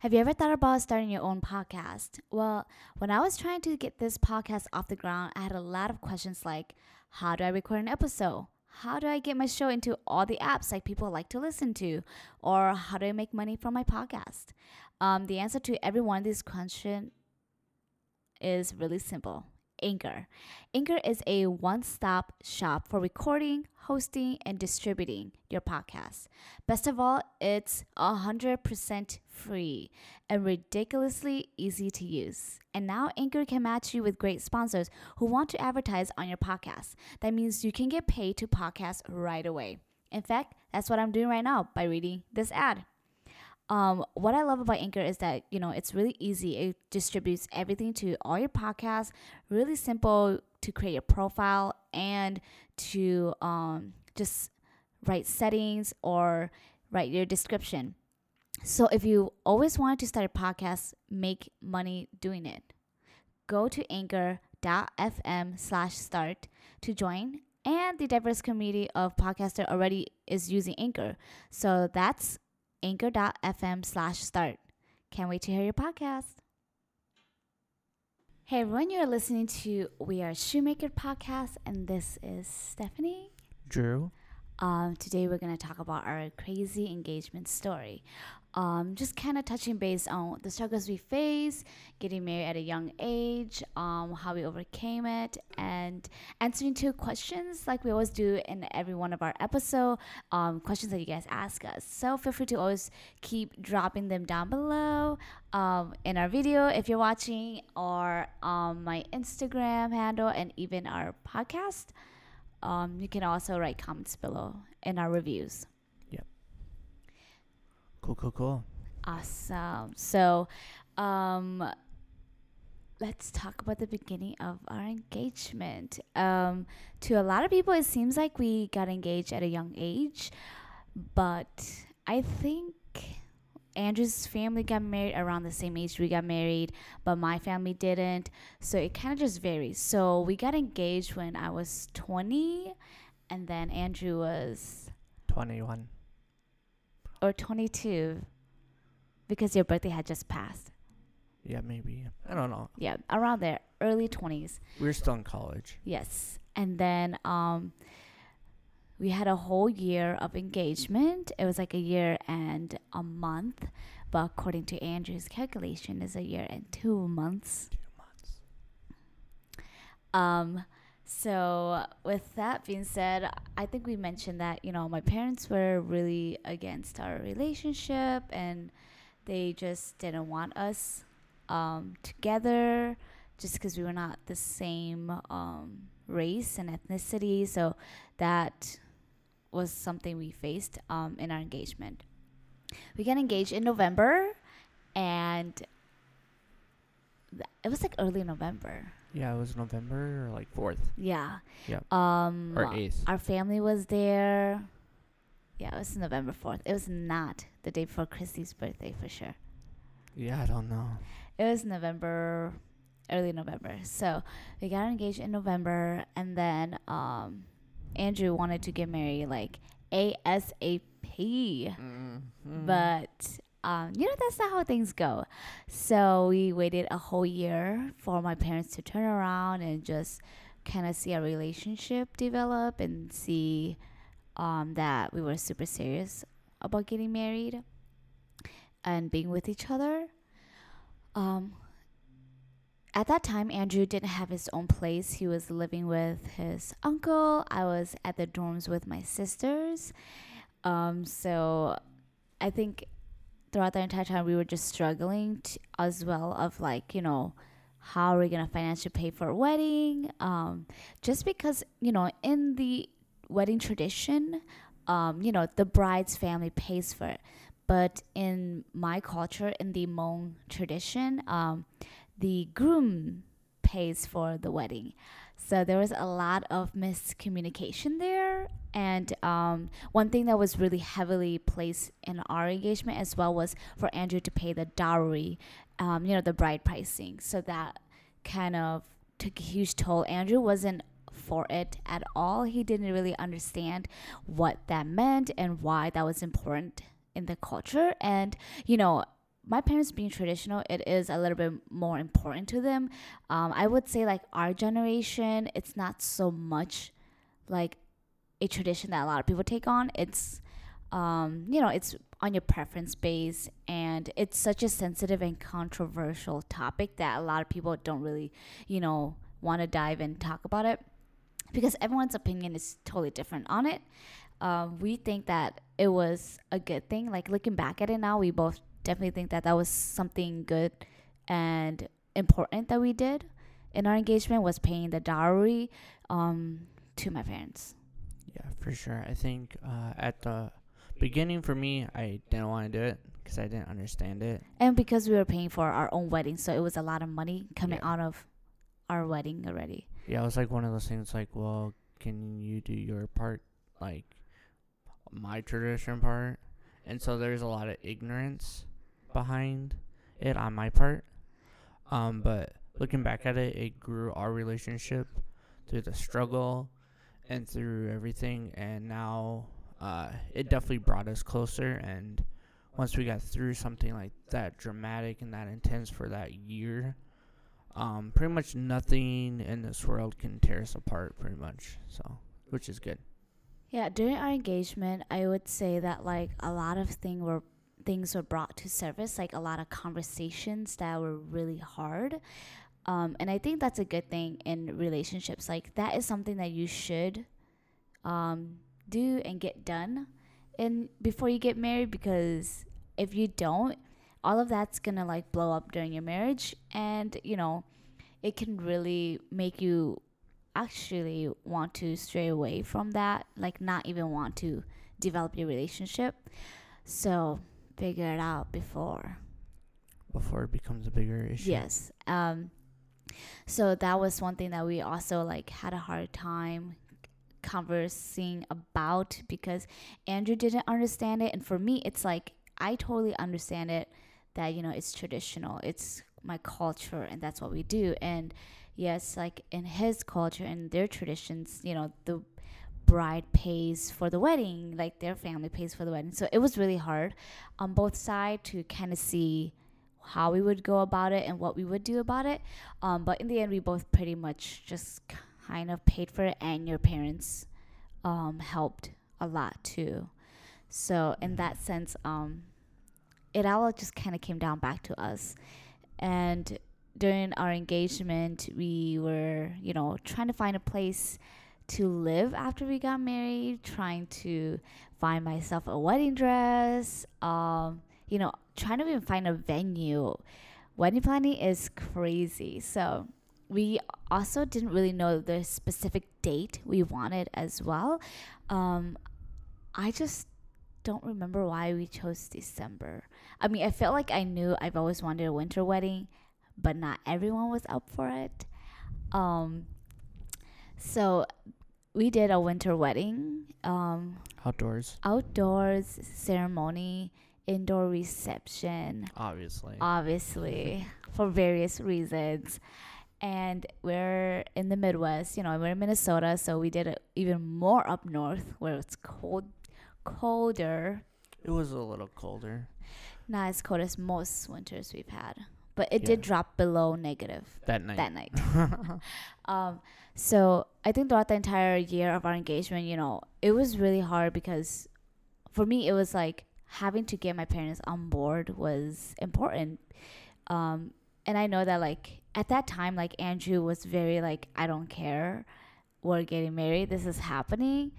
Have you ever thought about starting your own podcast? Well, when I was trying to get this podcast off the ground, I had a lot of questions like how do I record an episode? How do I get my show into all the apps like people like to listen to? Or how do I make money from my podcast? Um, the answer to every one of these questions is really simple Anchor. Anchor is a one stop shop for recording, hosting, and distributing your podcast. Best of all, it's 100% free and ridiculously easy to use. And now Anchor can match you with great sponsors who want to advertise on your podcast. That means you can get paid to podcast right away. In fact, that's what I'm doing right now by reading this ad. Um, what I love about Anchor is that you know it's really easy. It distributes everything to all your podcasts. Really simple to create your profile and to um, just write settings or write your description. So if you always wanted to start a podcast, make money doing it, go to anchor.fm slash start to join. And the diverse community of podcaster already is using Anchor. So that's anchor.fm slash start. Can't wait to hear your podcast. Hey everyone, you're listening to We Are Shoemaker podcast, and this is Stephanie. Drew. Um, today we're going to talk about our crazy engagement story. Um, just kind of touching base on the struggles we face, getting married at a young age, um, how we overcame it, and answering two questions like we always do in every one of our episode. Um, questions that you guys ask us. So feel free to always keep dropping them down below um, in our video if you're watching, or on my Instagram handle, and even our podcast. Um, you can also write comments below in our reviews. Cool, cool, cool. Awesome. So, um, let's talk about the beginning of our engagement. Um, to a lot of people, it seems like we got engaged at a young age, but I think Andrew's family got married around the same age we got married, but my family didn't. So it kind of just varies. So we got engaged when I was 20, and then Andrew was 21. Or 22 because your birthday had just passed. Yeah, maybe. I don't know. Yeah, around there, early 20s. We were still in college. Yes. And then um we had a whole year of engagement. It was like a year and a month, but according to Andrew's calculation is a year and 2 months. Two months. Um, so with that being said, I think we mentioned that you know my parents were really against our relationship, and they just didn't want us um, together, just because we were not the same um, race and ethnicity. So that was something we faced um, in our engagement. We got engaged in November, and it was like early November. Yeah, it was November or like 4th Yeah. Yep. Um or 8th. our family was there. Yeah, it was November 4th. It was not the day before Christy's birthday for sure. Yeah, I don't know. It was November early November. So, we got engaged in November and then um Andrew wanted to get married like ASAP. Mm-hmm. But um, you know that's not how things go. So we waited a whole year for my parents to turn around and just kind of see our relationship develop and see um, that we were super serious about getting married and being with each other. Um, at that time, Andrew didn't have his own place. He was living with his uncle. I was at the dorms with my sisters. Um, so I think throughout the entire time we were just struggling to, as well of like you know how are we gonna financially pay for a wedding? Um, just because you know in the wedding tradition um, you know the bride's family pays for it. But in my culture in the Hmong tradition um, the groom pays for the wedding so there was a lot of miscommunication there. And um, one thing that was really heavily placed in our engagement as well was for Andrew to pay the dowry, um, you know, the bride pricing. So that kind of took a huge toll. Andrew wasn't for it at all. He didn't really understand what that meant and why that was important in the culture. And, you know, my parents being traditional, it is a little bit more important to them. Um, I would say like our generation, it's not so much like a tradition that a lot of people take on. It's um, you know, it's on your preference base and it's such a sensitive and controversial topic that a lot of people don't really, you know, want to dive and talk about it because everyone's opinion is totally different on it. Um, we think that it was a good thing. Like looking back at it now, we both definitely think that that was something good and important that we did in our engagement was paying the dowry um, to my parents. Yeah, for sure. I think uh, at the beginning for me, I didn't want to do it because I didn't understand it. And because we were paying for our own wedding, so it was a lot of money coming Yeah. out of our wedding already. Yeah, it was like one of those things like, well, can you do your part, like my tradition part? And so there's a lot of ignorance behind it on my part. Um, but looking back at it, it grew our relationship through the struggle and through everything. And now uh, it definitely brought us closer. And once we got through something like that dramatic and that intense for that year, um, pretty much nothing in this world can tear us apart, pretty much. So, which is good. Yeah, during our engagement, I would say that like a lot of things were things were brought to service, like a lot of conversations that were really hard. Um, and I think that's a good thing in relationships. Like that is something that you should um, do and get done in before you get married because if you don't, all of that's gonna like blow up during your marriage, and you know, it can really make you actually want to stray away from that, like not even want to develop your relationship. So figure it out before. Before it becomes a bigger issue. Yes. Um so that was one thing that we also like had a hard time conversing about because Andrew didn't understand it and for me it's like I totally understand it that you know it's traditional. It's my culture and that's what we do and yes like in his culture and their traditions, you know, the bride pays for the wedding, like their family pays for the wedding. So it was really hard on both sides to kind of see how we would go about it and what we would do about it. Um, but in the end, we both pretty much just kind of paid for it, and your parents um, helped a lot too. So in that sense, um, it all just kind of came down back to us. And during our engagement, we were, you know, trying to find a place to live after we got married, trying to find myself a wedding dress, um, you know, trying to even find a venue. Wedding planning is crazy. So we also didn't really know the specific date we wanted as well. Um, I just don't remember why we chose December. I mean, I felt like I knew I've always wanted a winter wedding, but not everyone was up for it. Um, so we did a winter wedding, um, Outdoors, outdoors ceremony, indoor reception, obviously. obviously, for various reasons. And we're in the Midwest, you know, we're in Minnesota, so we did it even more up north where it's cold, colder. it was a little colder Not as cold as most winters we've had, but it did drop below negative that night. that night. um, so I think throughout the entire year of our engagement, you know, it was really hard because for me, it was like having to get my parents on board was important. Um, and I know that like at that time, like Andrew was very like, I don't care. We're getting married. This is happening.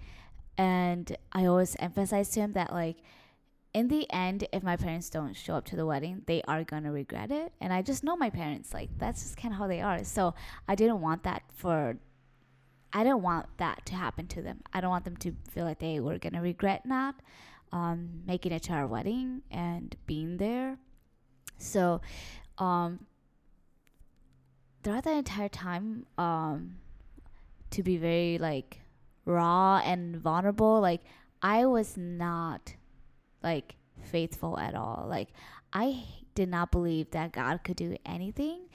And I always emphasized to him that like in the end, if my parents don't show up to the wedding, they are gonna regret it. And I just know my parents, like that's just kind of how they are. So I didn't want that for, I didn't want that to happen to them. I don't want them to feel like they were gonna regret not um, making it to our wedding and being there. So, um, throughout the entire time, um, to be very like raw and vulnerable, like I was not like faithful at all. Like I did not believe that God could do anything.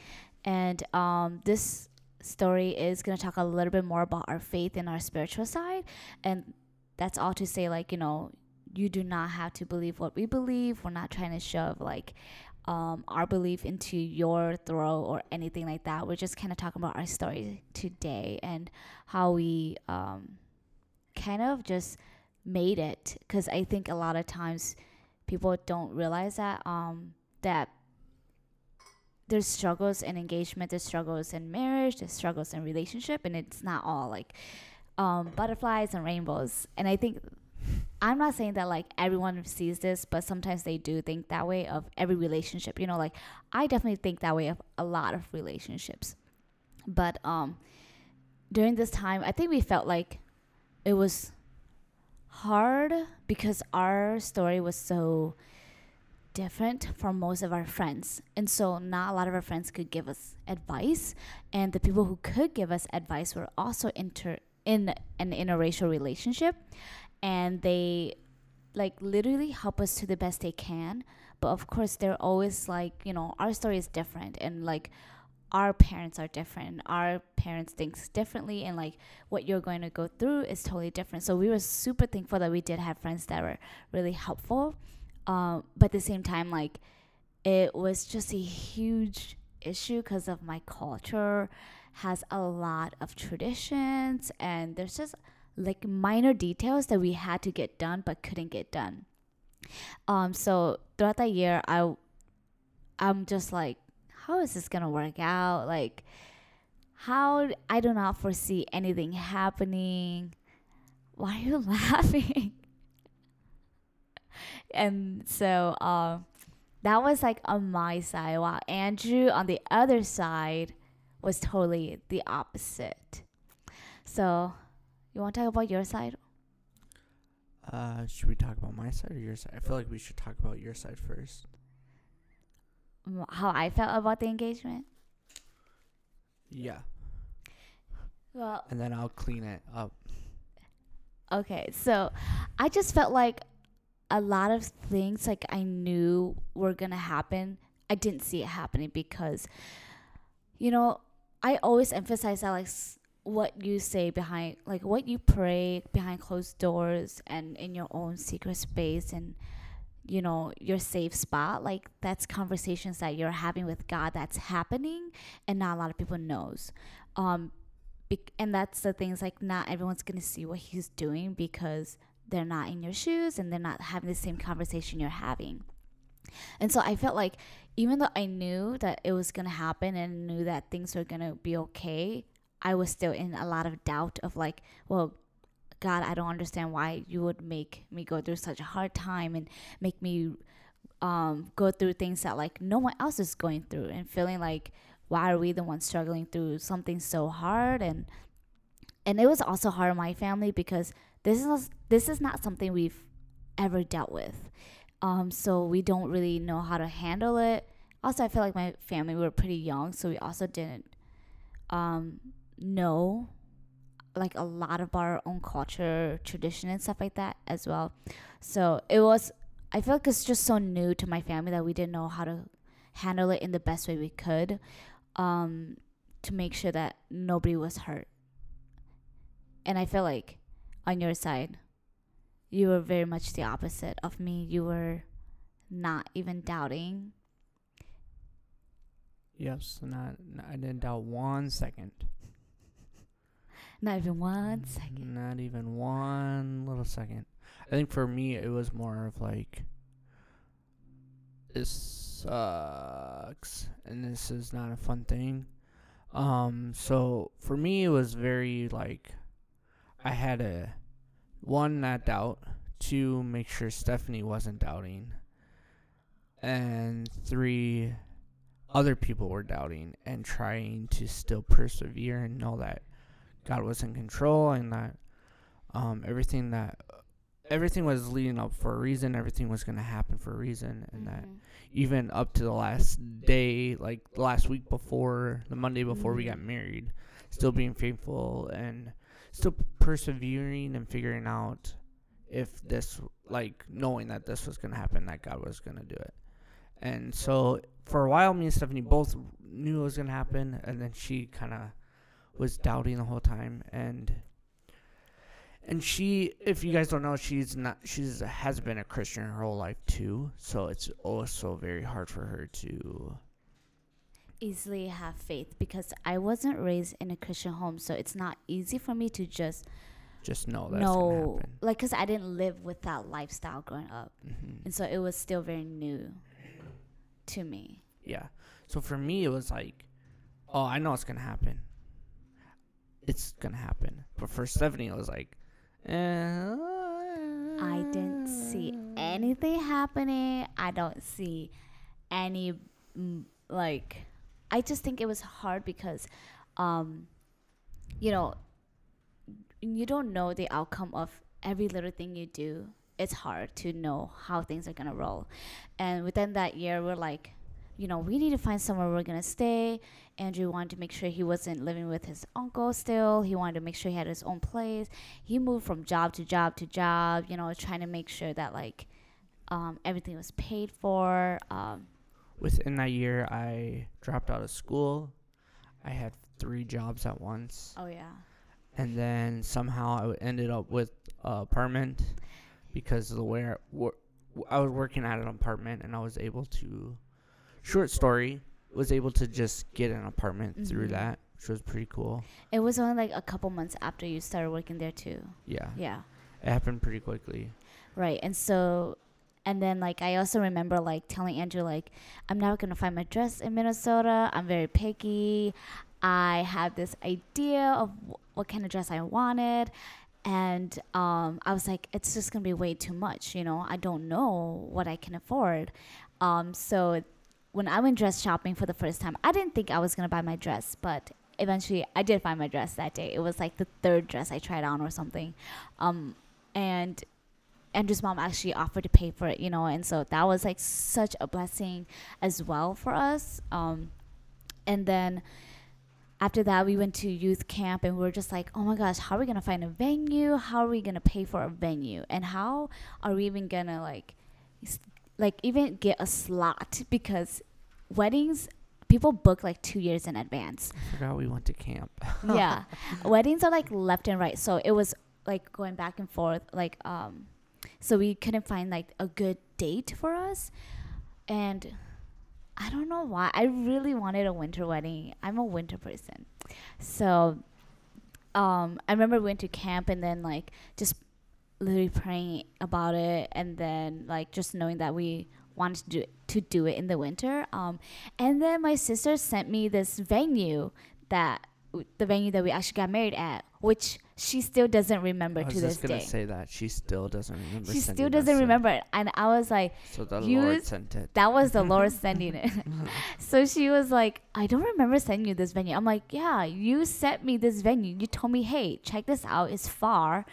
And um this story is going to talk a little bit more about our faith and our spiritual side and that's all to say like, you know, you do not have to believe what we believe. We're not trying to shove like um, our belief into your throat or anything like that. We're just kind of talking about our story today and how we um, kind of just made it. Because I think a lot of times people don't realize that um, that there's struggles in engagement, there's struggles in marriage, there's struggles in relationship, and it's not all like um, butterflies and rainbows. And I think I'm not saying that like everyone sees this, but sometimes they do think that way of every relationship. You know, like I definitely think that way of a lot of relationships. But um during this time, I think we felt like it was hard because our story was so different from most of our friends. And so not a lot of our friends could give us advice, and the people who could give us advice were also inter in an interracial relationship. And they like literally help us to the best they can. But of course they're always like you know our story is different. And like our parents are different our parents thinks differently and like what you're going to go through is totally different so we were super thankful that we did have friends that were really helpful um, but at the same time like it was just a huge issue because of my culture has a lot of traditions and there's just like minor details that we had to get done but couldn't get done. Um, so throughout that year, I, I'm just like, how is this gonna work out? Like, how I do not foresee anything happening. Why are you laughing? and so, um, that was like on my side, while Andrew on the other side was totally the opposite. So you want to talk about your side? Uh, should we talk about my side or your side? I feel like we should talk about your side first. How I felt about the engagement? Yeah. Well, and then I'll clean it up. Okay, so I just felt like a lot of things like I knew were gonna happen. I didn't see it happening because, you know, I always emphasize that like what you say behind like what you pray behind closed doors and in your own secret space and you know your safe spot like that's conversations that you're having with god that's happening and not a lot of people knows. Um and that's the things like not everyone's gonna see what he's doing because they're not in your shoes and they're not having the same conversation you're having. And so i felt like even though i knew that it was gonna happen and knew that things were gonna be okay I was still in a lot of doubt of like, well, God, I don't understand why you would make me go through such a hard time and make me um, go through things that like no one else is going through and feeling like why are we the ones struggling through something so hard? And and it was also hard on my family because this is this is not something we've ever dealt with. Um so we don't really know how to handle it. Also i feel like my family were pretty young so we also didn't um know like a lot of our own culture, tradition, and stuff like that as well. So it was, I feel like it's just so new to my family that we didn't know how to handle it in the best way we could um, to make sure that nobody was hurt. And I feel like on your side, you were very much the opposite of me. You were not even doubting. Yes, not, I didn't doubt one second. Not even one second. Not even one little second. I think for me, it was more of like, this sucks, and this is not a fun thing. Um, so for me, it was very like, I had a one not doubt, two make sure Stephanie wasn't doubting, and three other people were doubting and trying to still persevere and know that God was in control and that um, everything that everything was leading up for a reason. Everything was going to happen for a reason, and mm-hmm. that even up to the last day, like the last week before the Monday before mm-hmm. we got married, still being faithful and still persevering and figuring out if this, like knowing that this was going to happen, that God was going to do it. And so for a while, me and Stephanie both knew it was going to happen, and then she kind of was doubting the whole time and and she, if you guys don't know, she's not. She's has been a Christian her whole life too. So it's also very hard for her to. easily have faith because I wasn't raised in a Christian home, so it's not easy for me to just Just know that's gonna know, happen. like, because I didn't live with that lifestyle growing up, hmm and so it was still very new to me. Yeah. So for me, it was like, oh, I know it's gonna happen. It's gonna happen. But for Stephanie, it was like, eh, I didn't see anything happening. I don't see any mm, like I just think it was hard because um you know you don't know the outcome of every little thing you do. It's hard to know how things are to roll. And within that year we're like you know, we need to find somewhere we're gonna stay. Andrew wanted to make sure he wasn't living with his uncle still. He wanted to make sure he had his own place. He moved from job to job to job, you know, trying to make sure that like um, everything was paid for. Um, Within that year, I dropped out of school. I had three jobs at once, oh yeah, and then somehow I ended up with an apartment because of the where I was working at an apartment, and I was able to. Short story, was able to just get an apartment through Mhm. that, which was pretty cool. it was only like a couple months after you started working there too. Yeah, Yeah, it happened pretty quickly. right. And so, and then like I also remember like telling Andrew like I'm never gonna find my dress in Minnesota. I'm very picky. I had this idea of wh- what kind of dress I wanted. And um, I was like, it's just gonna be way too much, you know. I don't know what I can afford. Um, so when I went dress shopping for the first time, I didn't think I was gonna buy my dress, but eventually I did find my dress that day. It was like the third dress I tried on or something. Um, and Andrew's mom actually offered to pay for it, you know, and so that was like such a blessing as well for us. Um, and then after that, we went to youth camp and we were just like, oh my gosh, how are we gonna find a venue? How are we gonna pay for a venue? And how are we even gonna like, like even get a slot? Because weddings, people book like two years in advance. I forgot we went to camp. yeah. Weddings are like left and right. So it was like going back and forth like um so we couldn't find like a good date for us. And i don't know why. I really wanted a winter wedding. I'm a winter person. So um i remember we went to camp and then like just literally praying about it and then like just knowing that we wanted to do to do it in the winter um and then my sister sent me this venue that the venue that we actually got married at, which she still doesn't remember I to was this just gonna say that she still doesn't remember. She still doesn't remember it. And I was like, So the Lord sent it. that was the Lord sending it. so she was like, I don't remember sending you this venue. I'm like, yeah, you sent me this venue. You told me, hey, check this out. It's far,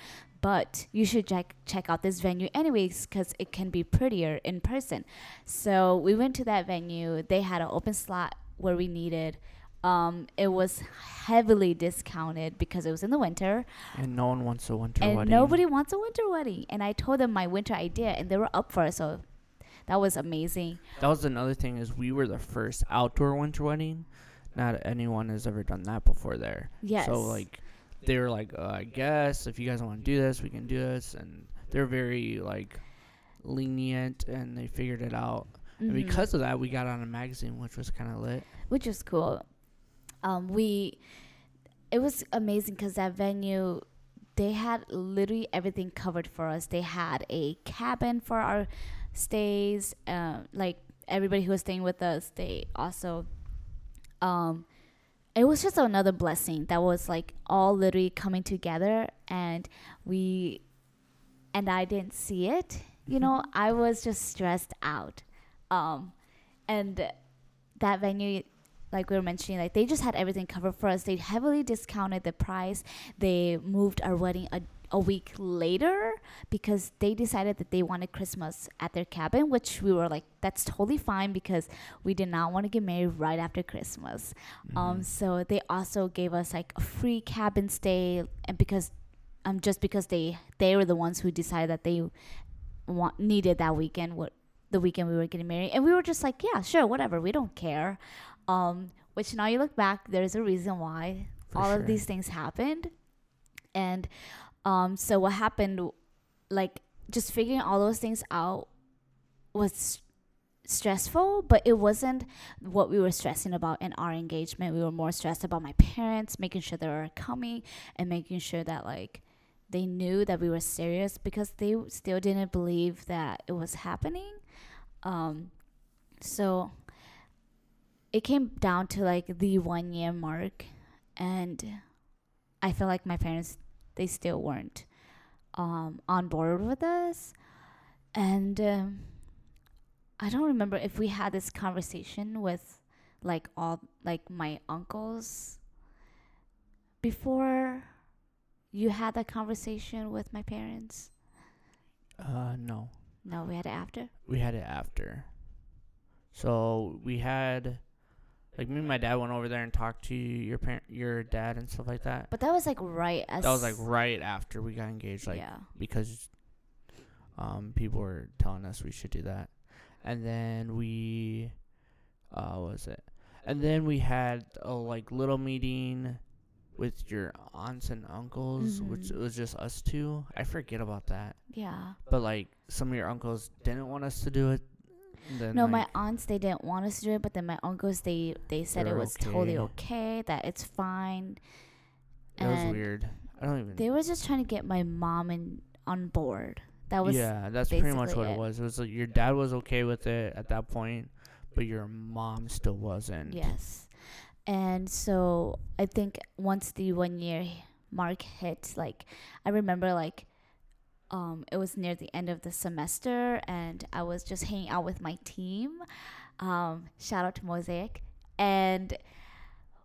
but you should check check out this venue anyways because it can be prettier in person. So we went to that venue. They had an open slot where we needed. Um, it was heavily discounted because it was in the winter And no one wants a winter and wedding. nobody wants a winter wedding. And I told them my winter idea, and they were up for it. So that was amazing. That was another thing is we were the first outdoor winter wedding. Not anyone has ever done that before there. Yes. So like, they were like, uh, I guess if you guys want to do this, we can do this, and they're very like lenient, and they figured it out. And Mhm. because of that, we got on a magazine, which was kind of lit. which was cool. Um, we, it was amazing because that venue, they had literally everything covered for us. They had a cabin for our stays. Um, like everybody who was staying with us, they also, um, it was just another blessing that was like all literally coming together, and we, and I didn't see it. You know, I was just stressed out. Um, and that venue like we were mentioning, like they just had everything covered for us. They heavily discounted the price. They moved our wedding a, a week later because they decided that they wanted Christmas at their cabin, which we were like, that's totally fine because we did not want to get married right after Christmas. Um, Mhm. so they also gave us like a free cabin stay, and because um, just because they they were the ones who decided that they want needed that weekend, what the weekend we were getting married, and we were just like, yeah, sure, whatever, we don't care. Um, which now you look back, there's a reason why For all sure. of these things happened, and Um, so what happened, like just figuring all those things out was stressful, but it wasn't what we were stressing about in our engagement. We were more stressed about my parents, making sure they were coming and making sure that like they knew that we were serious because they still didn't believe that it was happening. Um, so it came down to like the one year mark, and I feel like my parents they still weren't um, on board with us, and. Um, I don't remember if we had this conversation with like all like my uncles before you had that conversation with my parents. Uh, no. No, we had it after. We had it after. So we had, like, me and my dad went over there and talked to your parent, your dad, and stuff like that. But that was like right as That was like right after we got engaged, like yeah. because um people were telling us we should do that, and then we, uh, what was it? And then we had a like little meeting with your aunts and uncles, which Mhm. was just us two. I forget about that, Yeah. but like some of your uncles didn't want us to do it. And Then, No, my aunts they didn't want us to do it, but then my uncles they they said it was totally okay. okay, that it's fine. It was weird. I don't even. They were just trying to get my mom in on board. That was yeah, that's pretty much what it it. was. It was like your dad was okay with it at that point, but your mom still wasn't. Yes. And so I think once the one year mark hit, like I remember like um it was near the end of the semester and I was just hanging out with my team. Um shout out to Mosaic. And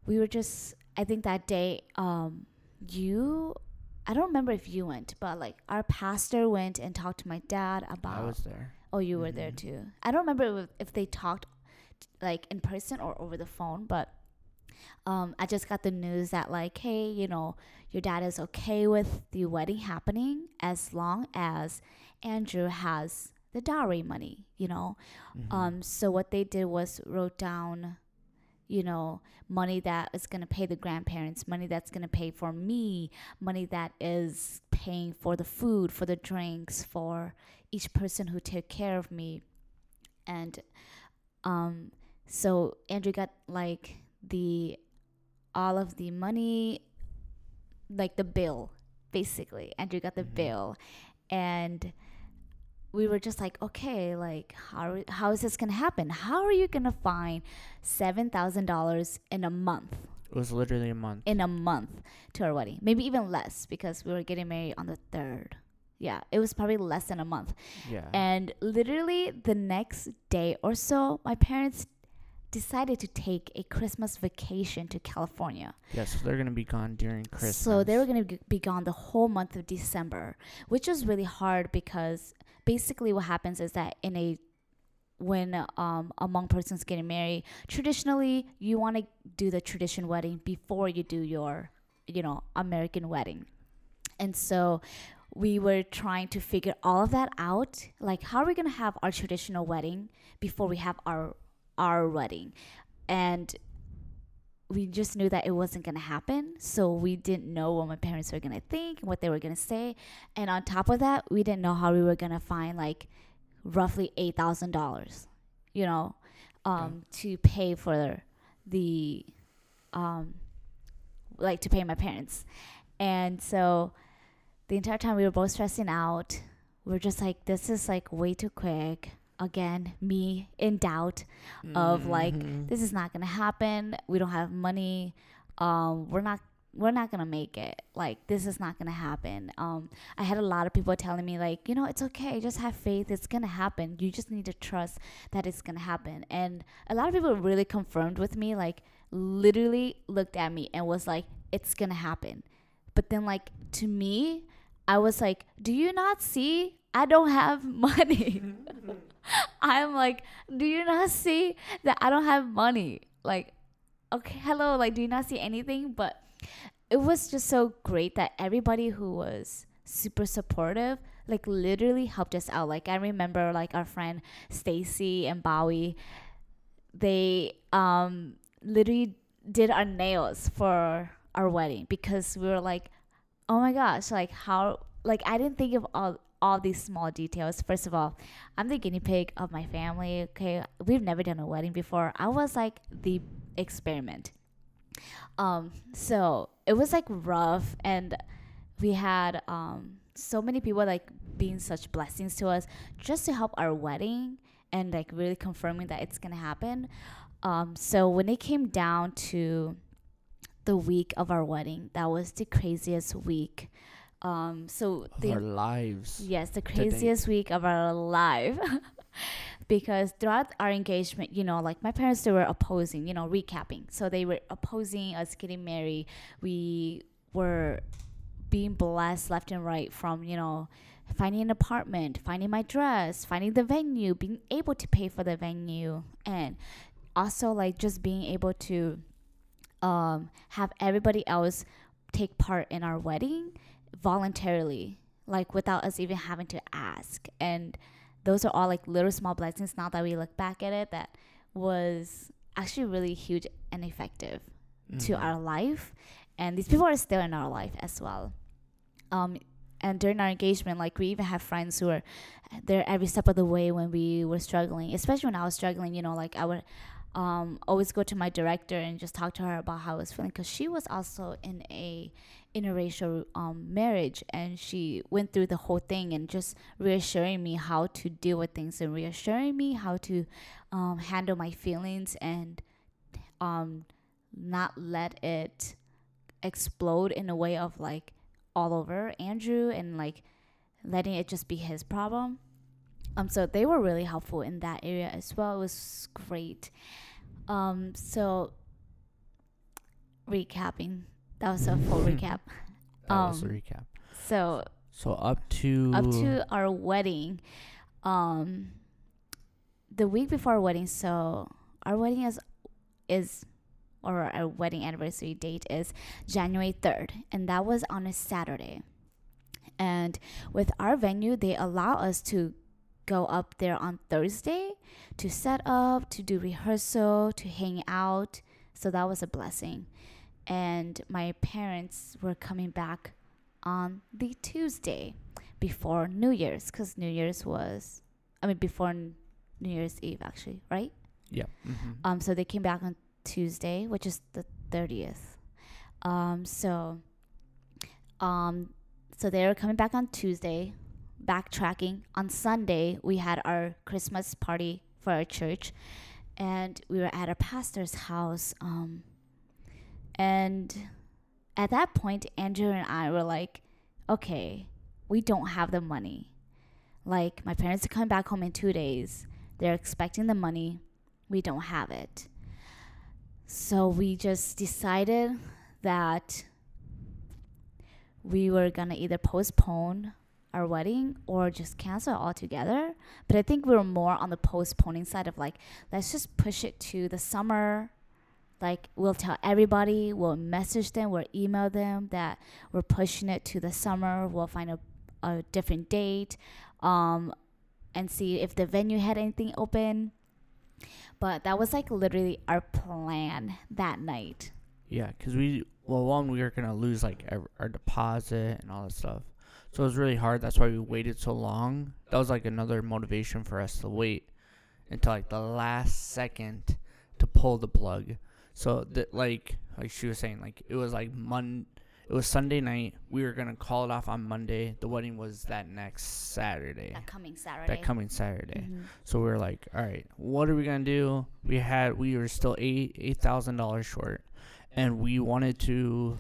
we were just I think that day um you I don't remember if you went, but like our pastor went and talked to my dad about I was there. Oh, you were there Mhm. too. I don't remember if they talked like in person or over the phone, but um, I just got the news that like, hey, you know, your dad is okay with the wedding happening as long as Andrew has the dowry money, you know. Mhm. Um, so what they did was wrote down, you know, money that is gonna pay the grandparents, money that's gonna pay for me, money that is paying for the food, for the drinks, for each person who took care of me, and um, so Andrew got like the all of the money, like the bill, basically. Andrew got the Mhm. bill, and we were just like, okay, like how how is this gonna happen? How are you gonna find seven thousand dollars in a month? it was literally a month. In a month to our wedding, maybe even less because we were getting married on the third. Yeah, it was probably less than a month. yeah. And literally the next day or so, my parents decided to take a Christmas vacation to California. yeah, so they're gonna be gone during Christmas. So they were going to be gone the whole month of December, which was really hard because basically what happens is that in a when um a Hmong persons getting married, traditionally you want to do the tradition wedding before you do your you know American wedding. And so we were trying to figure all of that out, like how are we going to have our traditional wedding before we have our our wedding. And we just knew that it wasn't going to happen. So we didn't know what my parents were going to think, what they were going to say. And on top of that, we didn't know how we were going to find like roughly $8,000, you know, um, to pay for the, um, like to pay my parents. And so the entire time we were both stressing out. We are just like, this is like way too quick. Again, me in doubt of like Mhm. this is not gonna happen. We don't have money. Um, we're not we're not gonna make it. Like this is not gonna happen. Um, I had a lot of people telling me like, you know, it's okay. Just have faith. It's gonna happen. You just need to trust that it's gonna happen. And a lot of people really confirmed with me. Like literally looked at me and was like, it's gonna happen. But then like to me, I was like, do you not see? I don't have money. I'm like, do you not see that I don't have money? Like, okay, hello, like, do you not see anything? But it was just so great that everybody who was super supportive, like, literally helped us out. Like, I remember, like, our friend Stacy and Bowie, they um literally did our nails for our wedding because we were like, oh my gosh, like how like I didn't think of all all these small details. First of all, I'm the guinea pig of my family. Okay, we've never done a wedding before. I was like the experiment. Um, so it was like rough, and we had um so many people like being such blessings to us just to help our wedding and like really confirming that it's gonna happen. Um, so when it came down to the week of our wedding, that was the craziest week. Um, so Of the our lives. Yes, the craziest week of our life. because throughout our engagement, you know, like my parents they were opposing, you know, recapping. So they were opposing us getting married. We were being blessed left and right from, you know, finding an apartment, finding my dress, finding the venue, being able to pay for the venue and also like just being able to um have everybody else take part in our wedding voluntarily, like without us even having to ask. And those are all like little small blessings now that we look back at it that was actually really huge and effective to Mhm. our life. And these people are still in our life as well. Um, and during our engagement, like we even have friends who are there every step of the way when we were struggling, especially when I was struggling, you know, like I would um, always go to my director and just talk to her about how I was feeling because she was also in a interracial um, marriage and she went through the whole thing and just reassuring me how to deal with things and reassuring me how to um, handle my feelings and um, not let it explode in a way of like all over Andrew and like letting it just be his problem. Um, so they were really helpful in that area as well. It was great. Um, so recapping, that was a full recap. That was the um, recap. So So up to up to our wedding, um, the week before our wedding. So our wedding is is or our wedding anniversary date is January third, and that was on a Saturday. And with our venue, they allow us to go up there on Thursday to set up, to do rehearsal, to hang out. So that was a blessing. And my parents were coming back on the Tuesday before New Year's because New Year's was, I mean, before New Year's Eve, actually, right? yeah. mhm. Um, so they came back on Tuesday, which is the 30th. Um, so, um, so they were coming back on Tuesday, backtracking. On Sunday, we had our Christmas party for our church, and we were at our pastor's house. Um, and at that point, Andrew and I were like, okay, we don't have the money. Like, my parents are coming back home in two days. They're expecting the money. We don't have it. So we just decided that we were gonna either postpone our wedding or just cancel it altogether. But I think we were more on the postponing side of like, let's just push it to the summer. Like we'll tell everybody, we'll message them, we'll email them that we're pushing it to the summer. We'll find a, a different date, um, and see if the venue had anything open. But that was like literally our plan that night. Yeah, because we well one we were gonna lose like our, our deposit and all that stuff, so it was really hard. That's why we waited so long. That was like another motivation for us to wait until like the last second to pull the plug. So that like like she was saying like it was like Mon it was Sunday night. We were gonna call it off on Monday. The wedding was that next Saturday. That coming Saturday. That coming Saturday. Mhm. So we were like, all right, what are we gonna do? We had we were still eight eight thousand dollars short, and we wanted to,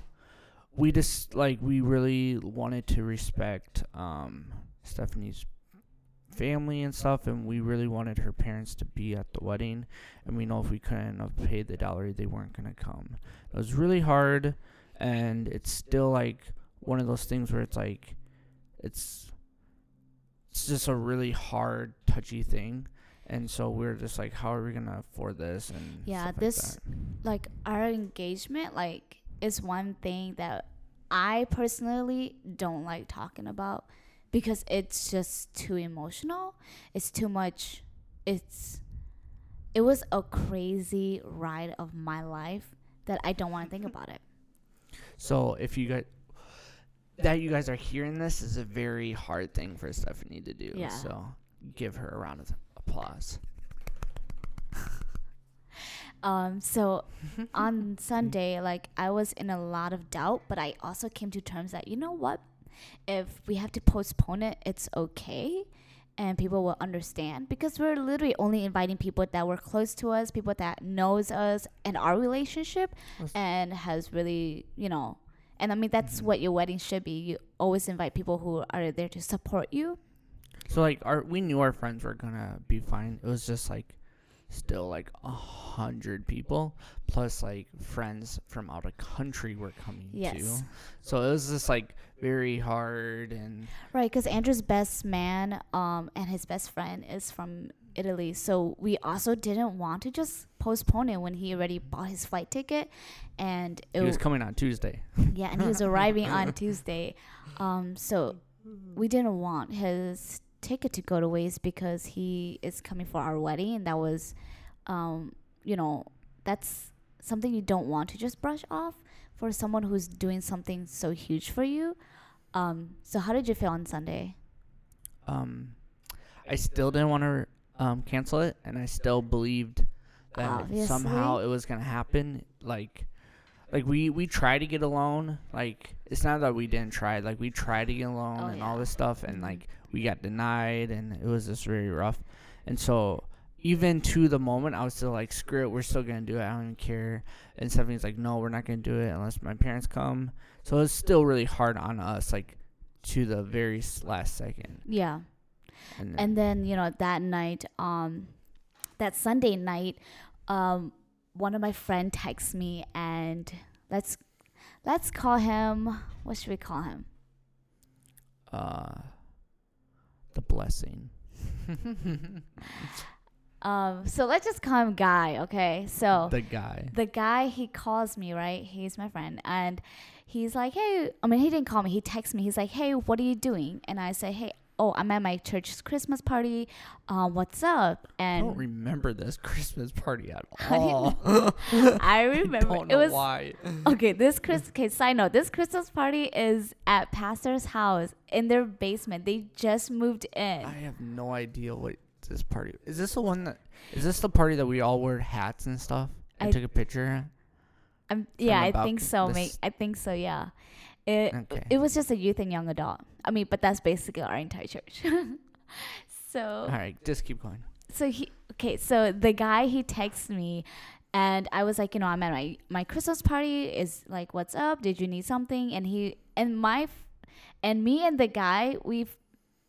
we just like we really wanted to respect um Stephanie's family and stuff, and we really wanted her parents to be at the wedding, and we know if we couldn't have paid the dowry, they weren't gonna come. It was really hard, and it's still like one of those things where it's like, it's it's just a really hard, touchy thing. And so we're just like, how are we gonna afford this? And Yeah, like this- that. like our engagement like is one thing that I personally don't like talking about because it's just too emotional. It's too much. It's it was a crazy ride of my life that I don't want to think about it. So if you got, that you guys are hearing this is a very hard thing for Stephanie to do. Yeah. So give her a round of applause. Um, so on Sunday, like I was in a lot of doubt, but I also came to terms that you know what, if we have to postpone it, it's okay, and people will understand because we're literally only inviting people that were close to us, people that knows us and our relationship, and has really you know, and I mean that's what your wedding should be. You always invite people who are there to support you. So like our we knew our friends were gonna be fine. It was just like still like a hundred people plus like friends from out of country were coming Yes. too. So it was just like very hard and Right, because Andrew's best man um, and his best friend is from Italy. So we also didn't want to just postpone it when he already bought his flight ticket. And it he was coming on Tuesday. yeah, and he was arriving on Tuesday. Um, so we didn't want his ticket to go to waste because he is coming for our wedding. And that was, um, you know, that's something you don't want to just brush off for someone who's doing something so huge for you. Um, so how did you feel on Sunday? Um, I still didn't want to um, cancel it, and I still believed that somehow it was gonna happen. Like, like we we tried to get a loan. Like, it's not that we didn't try. Like, we tried to get a loan Oh, and yeah. all this stuff, and Mhm. like we got denied, and it was just very rough. And so. Even to the moment, I was still like, "Screw it, we're still gonna do it. I don't even care." And Stephanie's like, "No, we're not gonna do it unless my parents come." So it's still really hard on us, like to the very last second. Yeah. And, then- And then, you know, that night, um, that Sunday night, um, one of my friend texts me and let's let's call him what should we call him? uh the blessing Um, so let's just call him Guy, okay? So the guy the guy he calls me right he's my friend and he's like hey i mean he didn't call me he texts me he's like hey what are you doing and i say hey oh i'm at my church's christmas party um, what's up? I and don't remember this christmas party at all. I remember don't it was why. Okay this chris okay side note this christmas party is at pastor's house in their basement. They just moved in. I have no idea what this party is this the one that is this the party that we all wore hats and stuff? And I- took a picture? I'm, yeah i think so mate. I think so yeah. It, Okay. it was just a youth and young adult i mean but that's basically our entire church. So all right just keep going. So he okay so the guy he texts me and i was like you know i'm at my my christmas party is like what's up? Did you need something? And he and my f- and me and the guy we've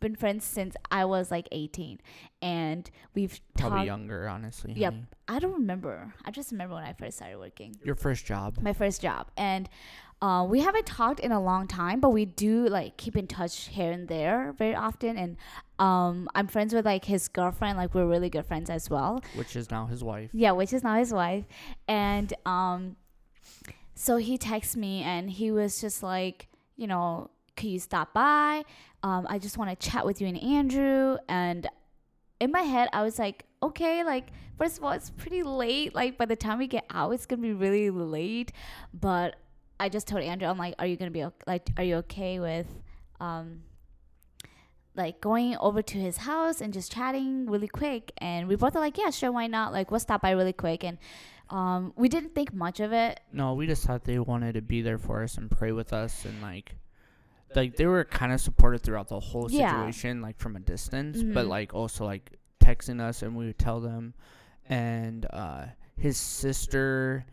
been friends since i was like 18 and we've probably talked younger honestly Yep. honey. i don't remember. I just remember when i first started working. Your first job. My first job. And uh, we haven't talked in a long time but we do like keep in touch here and there very often. And um, i'm friends with like his girlfriend like we're really good friends as well. Which is now his wife. Yeah which is now his wife. And um, so he texts me and he was just like you know could you stop by? Um, i just want to chat with you and andrew. And in my head i was like okay like first of all it's pretty late. Like by the time we get out it's gonna be really late. But i just told andrew i'm like are you gonna be okay like are you okay with um like going over to his house and just chatting really quick? And we both are like yeah sure why not? Like we'll stop by really quick. And um we didn't think much of it. No, we just thought they wanted to be there for us and pray with us and like like they were kind of supportive throughout the whole Yeah. situation like from a distance but Mhm. like also like texting us and we would tell them. And uh his sister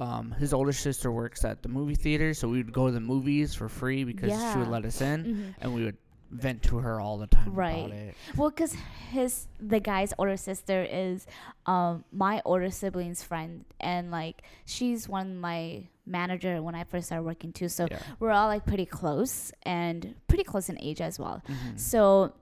um his older sister works at the movie theater so we would go to the movies for free because she would let us in Mhm. and we would vent to her all the time Right. about it Well, because his the guy's older sister is um my older sibling's friend, and like she's one of my manager when I first started working too. So yeah. we're all like pretty close and pretty close in age as well. Mhm. So,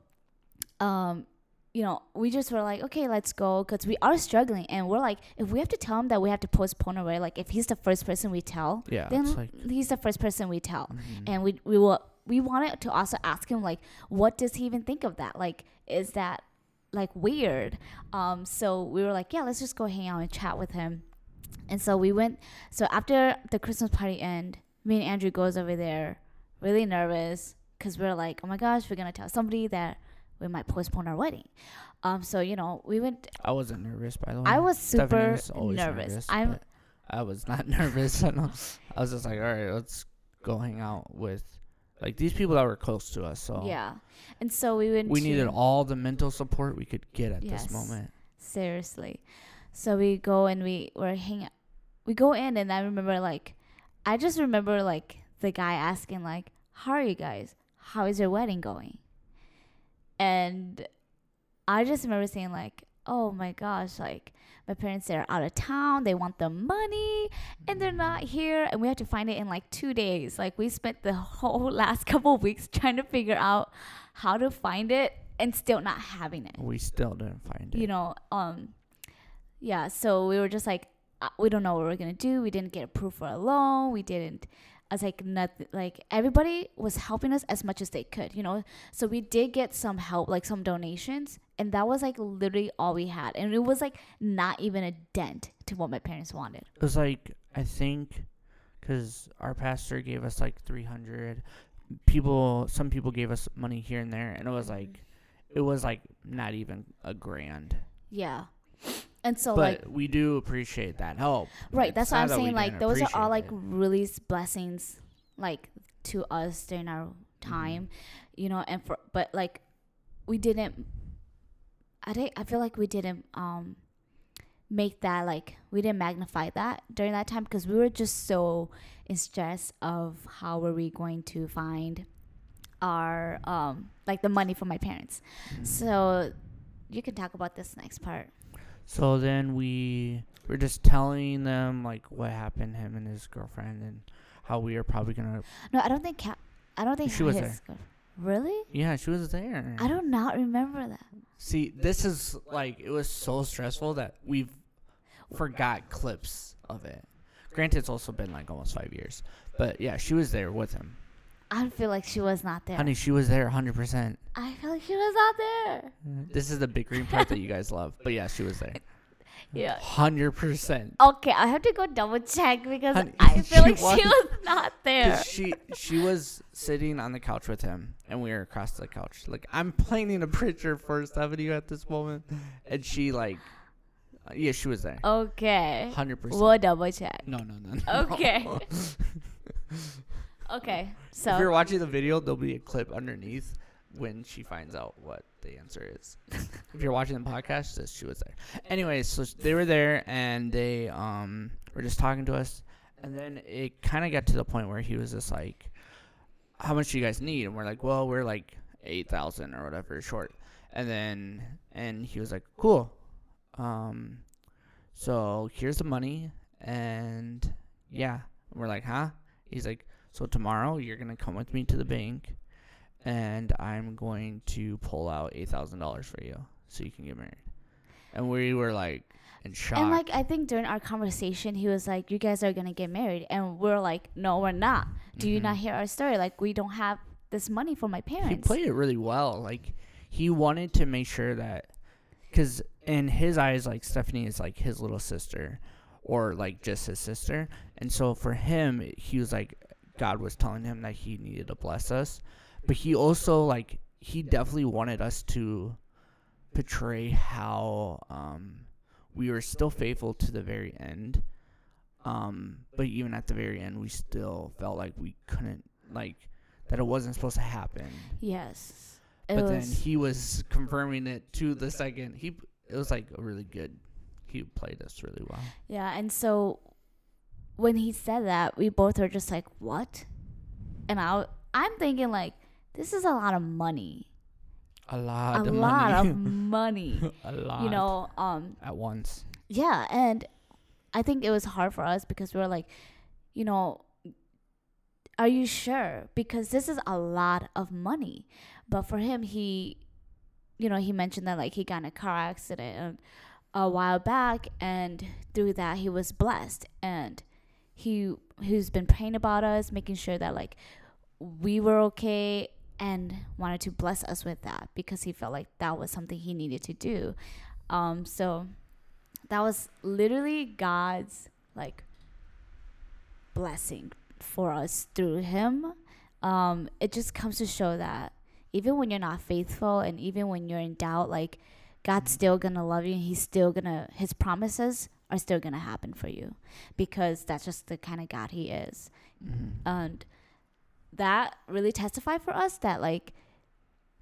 um, you know, we just were like, okay, let's go because we are struggling, and we're like, if we have to tell him that we have to postpone away, like if he's the first person we tell, yeah then like he's the first person we tell. Mhm. and we we will we wanted to also ask him like what does he even think of that? Like is that like weird? Um so we were like yeah let's just go hang out and chat with him. And so we went so after the christmas party end me and andrew goes over there really nervous because we are like, oh my gosh, we're gonna tell somebody that we might postpone our wedding. Um, so you know, we went. I wasn't nervous, by the way. I was super was always nervous. I'm I was not nervous. I. I was just like, all right, let's go hang out with like these people that were close to us. So yeah, and so we went. we needed all the mental support we could get at Yes. this moment. seriously. So we go and we were hanging. We go in and I remember like, I just remember like the guy asking like, "How are you guys? How is your wedding going?" And I just remember saying like, "Oh my gosh, like." My parents are out of town. They want the money, and they're not here. And we had to find it in like two days. Like we spent the whole last couple of weeks trying to figure out how to find it, and still not having it We still didn't find it. you know, um, yeah. So we were just like, uh, we don't know what we're gonna do. We didn't get approved for a loan. We didn't. I was like, nothing. Like everybody was helping us as much as they could, you know. So we did get some help, like some donations, and that was like literally all we had, and it was like not even a dent to what my parents wanted. It was like I think because our pastor gave us like three hundred. People, some people gave us money here and there, and it was mm-hmm. like, it was like not even a grand. Yeah. And so but like we do appreciate that help. Right, It's that's what I'm that saying. Like those are all like appreciate really blessings, like to us during our Mm-hmm. time, you know. And for but like we didn't. I think I feel like we didn't um make that like we didn't magnify that during that time because we were just so in stress of how were we going to find our um like the money for my parents. Mhm. So you can talk about this next part. So then we were just telling them like what happened, him and his girlfriend, and how we are probably gonna. No, I don't think. Ca- I don't think She was his girl- Really? Yeah, she was there. I do not remember that. See, this is like it was so stressful that we've forgot clips of it. Granted, it's also been like almost five years, but yeah, she was there with him. I feel like she was not there. Honey, she was there 100. percent I feel like she was not there. This is the big green part that you guys love, but yeah, she was there. Yeah. 100 percent. Okay, I have to go double check because Honey, I feel she like she was- was not there. She she was sitting on the couch with him, and we were across the couch. Like I'm painting a picture for Stephanie at this moment, and she like, uh, yeah, she was there, Okay. hundred percent. We'll double check. No, no, no, no. Okay. Okay. So if you're watching the video, there'll be a clip underneath when she finds out what the answer is. if you're watching the podcast, she was there. Anyways, so they were there and they um were just talking to us, and then it kind of got to the point where he was just like, "How much do you guys need?" And we're like, "Well, we're like eight thousand or whatever short." And then and he was like, "Cool, um, so here's the money, and yeah." And we're like, "Huh?" He's like, "So tomorrow you're gonna come with me to the bank." and I'm going to pull out eight thousand dollars for you so you can get married. And we were like in shock. and like I think during our conversation he was like, You guys are gonna get married and we're like, No, we're not. Do you not Mhm. hear our story? Like we don't have this money for my parents. he played it really well. Like he wanted to make sure that, because in his eyes, like Stephanie is like his little sister, or like just his sister. And so for him, he was like, God was telling him that he needed to bless us, but he also like he definitely wanted us to portray how um we were still faithful to the very end. Um, but even at the very end, we still felt like we couldn't like that it wasn't supposed to happen. Yes. But then he was confirming it to the second. He it was like a really good. He played us really well. Yeah, and so when he said that, we both were just like, "What?" And I, I'm thinking like, "This is a lot of money, A lot a of lot money. of money." a lot. you know, um, at once. yeah, and I think it was hard for us because we were like, you know, are you sure? Because this is a lot of money, but for him, he, you know, he mentioned that like he got in a car accident and a while back, and through that he was blessed, and he he's been praying about us, making sure that like we were okay, and wanted to bless us with that because he felt like that was something he needed to do. Um, so that was literally God's like blessing for us through him. um, it just comes to show that even when you're not faithful and even when you're in doubt, like God's still gonna love you and He's still gonna His promises are still gonna happen for you because that's just the kind of God He is. Mm-hmm. And that really testified for us that like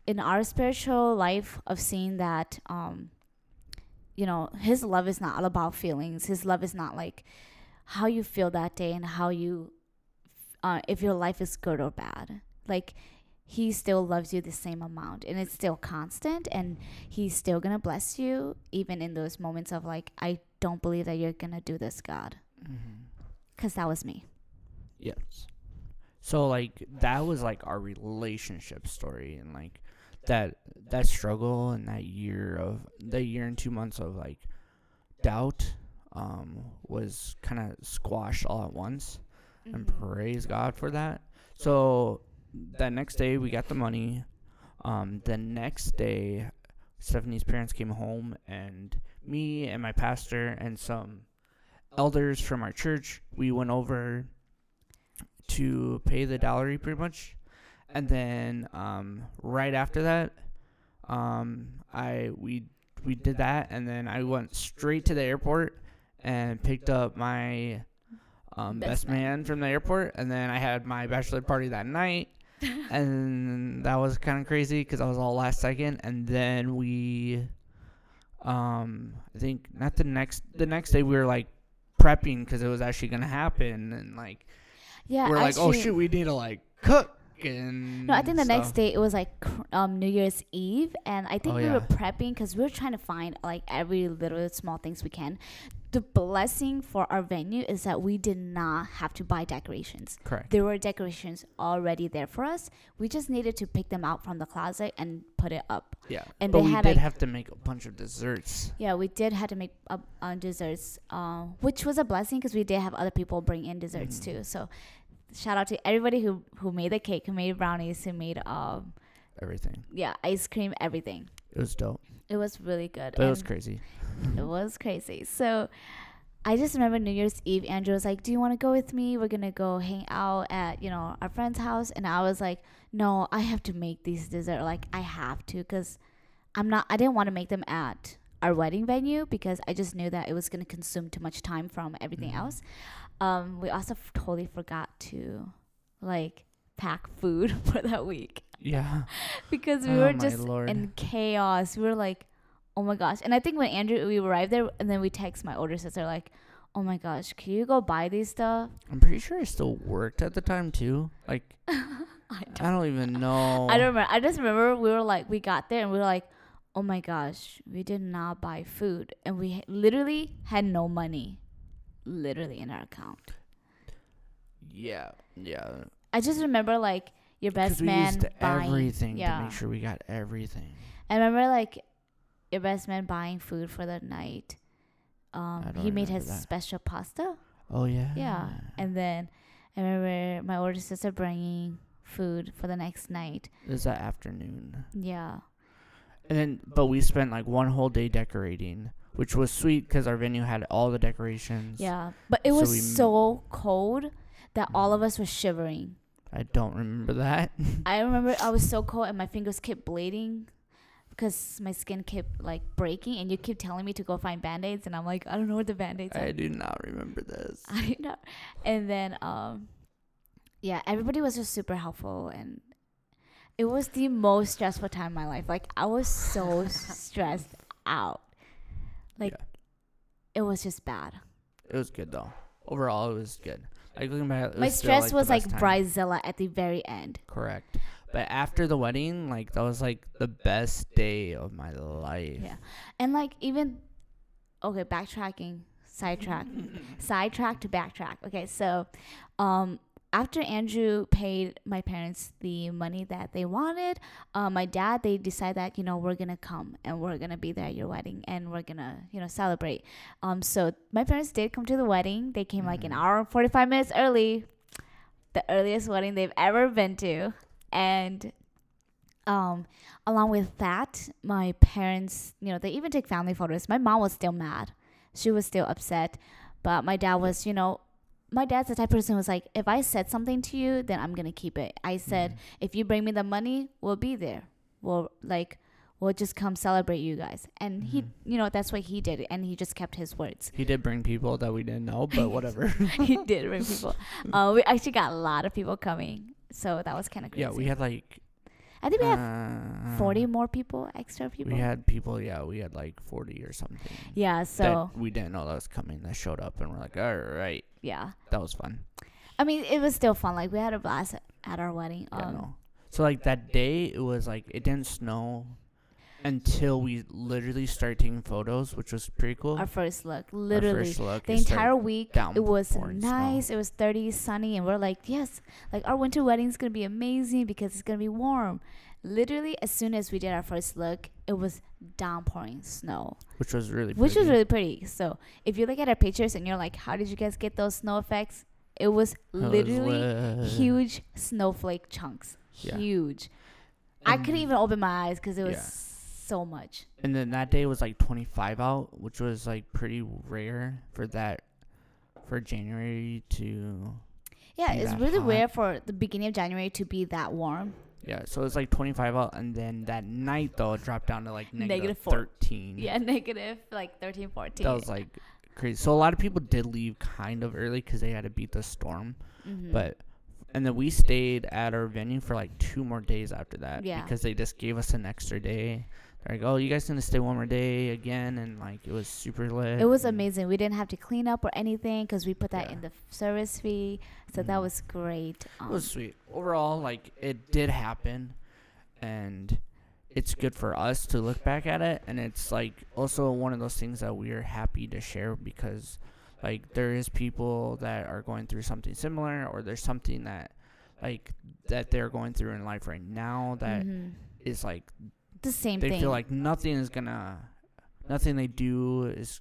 in our spiritual life of seeing that um you know his love is not all about feelings his love is not like how you feel that day and how you uh, if your life is good or bad like he still loves you the same amount and it's still constant and he's still gonna bless you even in those moments of like i don't believe that you're gonna do this god Mm-hmm. because that was me Yes. So like that was like our relationship story and like that that struggle and that year of that year and two months of like doubt um was kind of squashed all at once and praise God for that. So that next day we got the money. Um the next day Stephanie's parents came home and me and my pastor and some elders from our church we went over to pay the dowry pretty much and then um, right after that um, i we we did that and then i went straight to the airport and picked up my um, Best best, man. man. from the airport and then i had my bachelor party that night and that was kind of crazy because i was all last second and then we um i think not the next the next day we were like prepping because it was actually gonna happen and like yeah we're like, oh actually- shoot, we need to like cook and No, I think the next day it was like um, New Year's Eve, and I think Oh, we yeah. were prepping because we were trying to find like every little small things we can. The blessing for our venue is that we did not have to buy decorations. Correct. There were decorations already there for us. We just needed to pick them out from the closet and put it up. Yeah, and but they we had, did like- have to make a bunch of desserts. Yeah, we did have to make up on desserts, uh, which was a blessing because we did have other people bring in desserts Mhm. too. So, shout out to everybody who who made the cake, who made brownies, who made um Everything. yeah ice cream, everything. It was dope, It was really good. but it was crazy. It was crazy. So I just remember New Year's Eve, Andrew was like, Do you want to go with me? We're going to go hang out at, you know, our friend's house. And I was like, No, I have to make these dessert. Like, I have to because I'm not, I didn't want to make them at our wedding venue because I just knew that it was going to consume too much time from everything Mhm. else. Um, we also f- totally forgot to like pack food for that week Yeah. because we Oh were just Lord. in chaos. We were like, oh my gosh. And I think when Andrew we arrived there and then we text my older sister like, oh my gosh, can you go buy these stuff? I'm pretty sure I still worked at the time too. Like I don't, I don't even know. I don't remember. I just remember we were like, we got there and we were like, oh my gosh, we did not buy food and we ha- literally had no money, literally in our account. Yeah. Yeah. I just remember like your best we man used buying everything yeah. to make sure we got everything. I remember like your best man buying food for the night. Um, he made his that. special pasta. Oh yeah. Yeah. And then I remember my older sister bringing food for the next night. It was that afternoon. Yeah. And then, but we spent like one whole day decorating, which was sweet because our venue had all the decorations. Yeah. But it So was so cold that all of us were shivering. I don't remember that. I remember I was so cold and my fingers kept bleeding because my skin kept like breaking and you keep telling me to go find band-aids and I'm like, I don't know where the band-aids are. I do not remember this. I didn't. And then um yeah, everybody was just super helpful and it was the most stressful time in my life. Like I was so stressed out. Like Yeah. it was just bad. It was good though. Overall, it was good. Like looking back, my stress the was like. Bridezilla at the very end. Correct. But after the wedding, like that was like the best day of my life. Yeah. And like even okay, backtracking, sidetrack. sidetrack to backtrack. Okay, so um after Andrew paid my parents the money that they wanted, uh, my dad they decided that you know we're gonna come and we're gonna be there at your wedding and we're gonna you know celebrate. Um, so my parents did come to the wedding. They came like an Mhm. hour and forty five minutes early, the earliest wedding they've ever been to, and um, along with that, my parents you know they even take family photos. My mom was still mad, she was still upset, but my dad was you know my dad's the type of person who was like, if I said something to you, then I'm gonna keep it. I said, Mhm. if you bring me the money, we'll be there. We'll like, we'll just come celebrate you guys. And he, Mhm. you know, that's what he did, and he just kept his words. He did bring people that we didn't know, but whatever. he did bring people. Uh, we actually got a lot of people coming, so that was kind of crazy. yeah, we had like I think we have uh, 40 more people, extra people. We had people, yeah, we had like 40 or something. yeah, so that we didn't know that was coming that showed up and we're like, all right, yeah. that was fun. I mean, it was still fun. Like we had a blast at, our wedding. Yeah, Um, no. So like that day, it was like it didn't snow until we literally started taking photos, which was pretty cool. Our first look, literally. first look, the entire week it was downpouring snow. nice it was 30 sunny and we're like yes like our winter wedding is gonna be amazing because it's gonna be warm literally as soon as we did our first look it was downpouring snow which was really which was really pretty so if you look at our pictures and you're like how did you guys get those snow effects it was It was literally huge snowflake chunks Yeah. huge i couldn't even open my eyes because it was Yeah. So much And then that day was like 25 out, which was like pretty rare for that for January to yeah it's really hot. rare for the beginning of january to be that warm yeah. So it was like 25 out, and then that night though it dropped down to like Negative negative 13. yeah negative like 13 14 that was like crazy. So a lot of people did leave kind of early because they had to beat the storm. Mhm. But and then we stayed at our venue for like two more days after that Yeah. because they just gave us an extra day. Like, "Oh, you guys gonna stay one more day again?" And like it was super lit. It was amazing. We didn't have to clean up or anything because we put that Yeah. in the service fee. So that Mhm. was great. It was sweet. Overall, like it did happen, and it's good for us to look back at it. And it's like also one of those things that we're happy to share because, like, there is people that are going through something similar, or there's something that, like, that they're going through in life right now that is Mhm. like the same thing. they thing. feel like nothing is gonna, nothing they do is.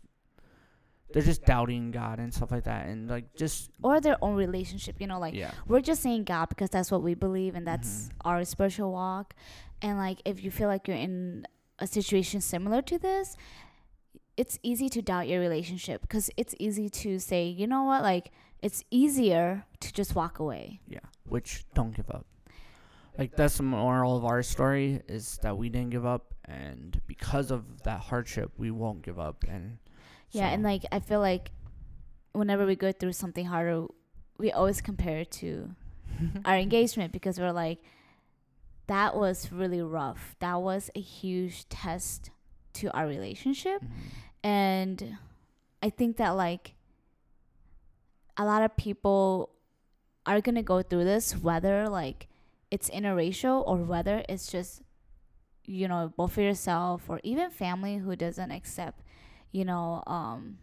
They're just doubting God and stuff like that, and like just or their own relationship. You know, like yeah, we're just saying God because that's what we believe and that's Mhm. our spiritual walk. And like if you feel like you're in a situation similar to this, it's easy to doubt your relationship because it's easy to say, you know what, like it's easier to just walk away. Yeah, which don't give up. Like that's the moral of our story is that we didn't give up, and because of that hardship, we won't give up. And Yeah, and like I feel like whenever we go through something harder, we always compare it to our engagement because we're like, that was really rough. That was a huge test to our relationship. Mhm. And I think that like a lot of people are gonna go through this, whether like it's interracial or whether it's just you know both for yourself or even family who doesn't accept you know um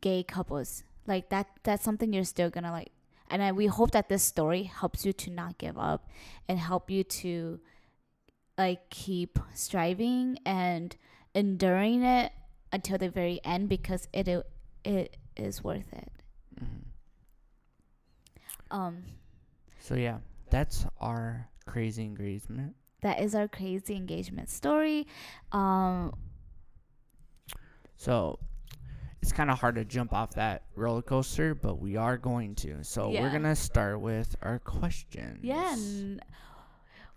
gay couples. Like that that's something you're still gonna like and I, we hope that this story helps you to not give up and help you to like keep striving and enduring it until the very end because it i- it is worth it. Mhm. um So yeah, that's our crazy engagement. that is our crazy engagement story um So it's kind of hard to jump off that roller coaster, but we are going to. So we're gonna start with our questions. Yeah,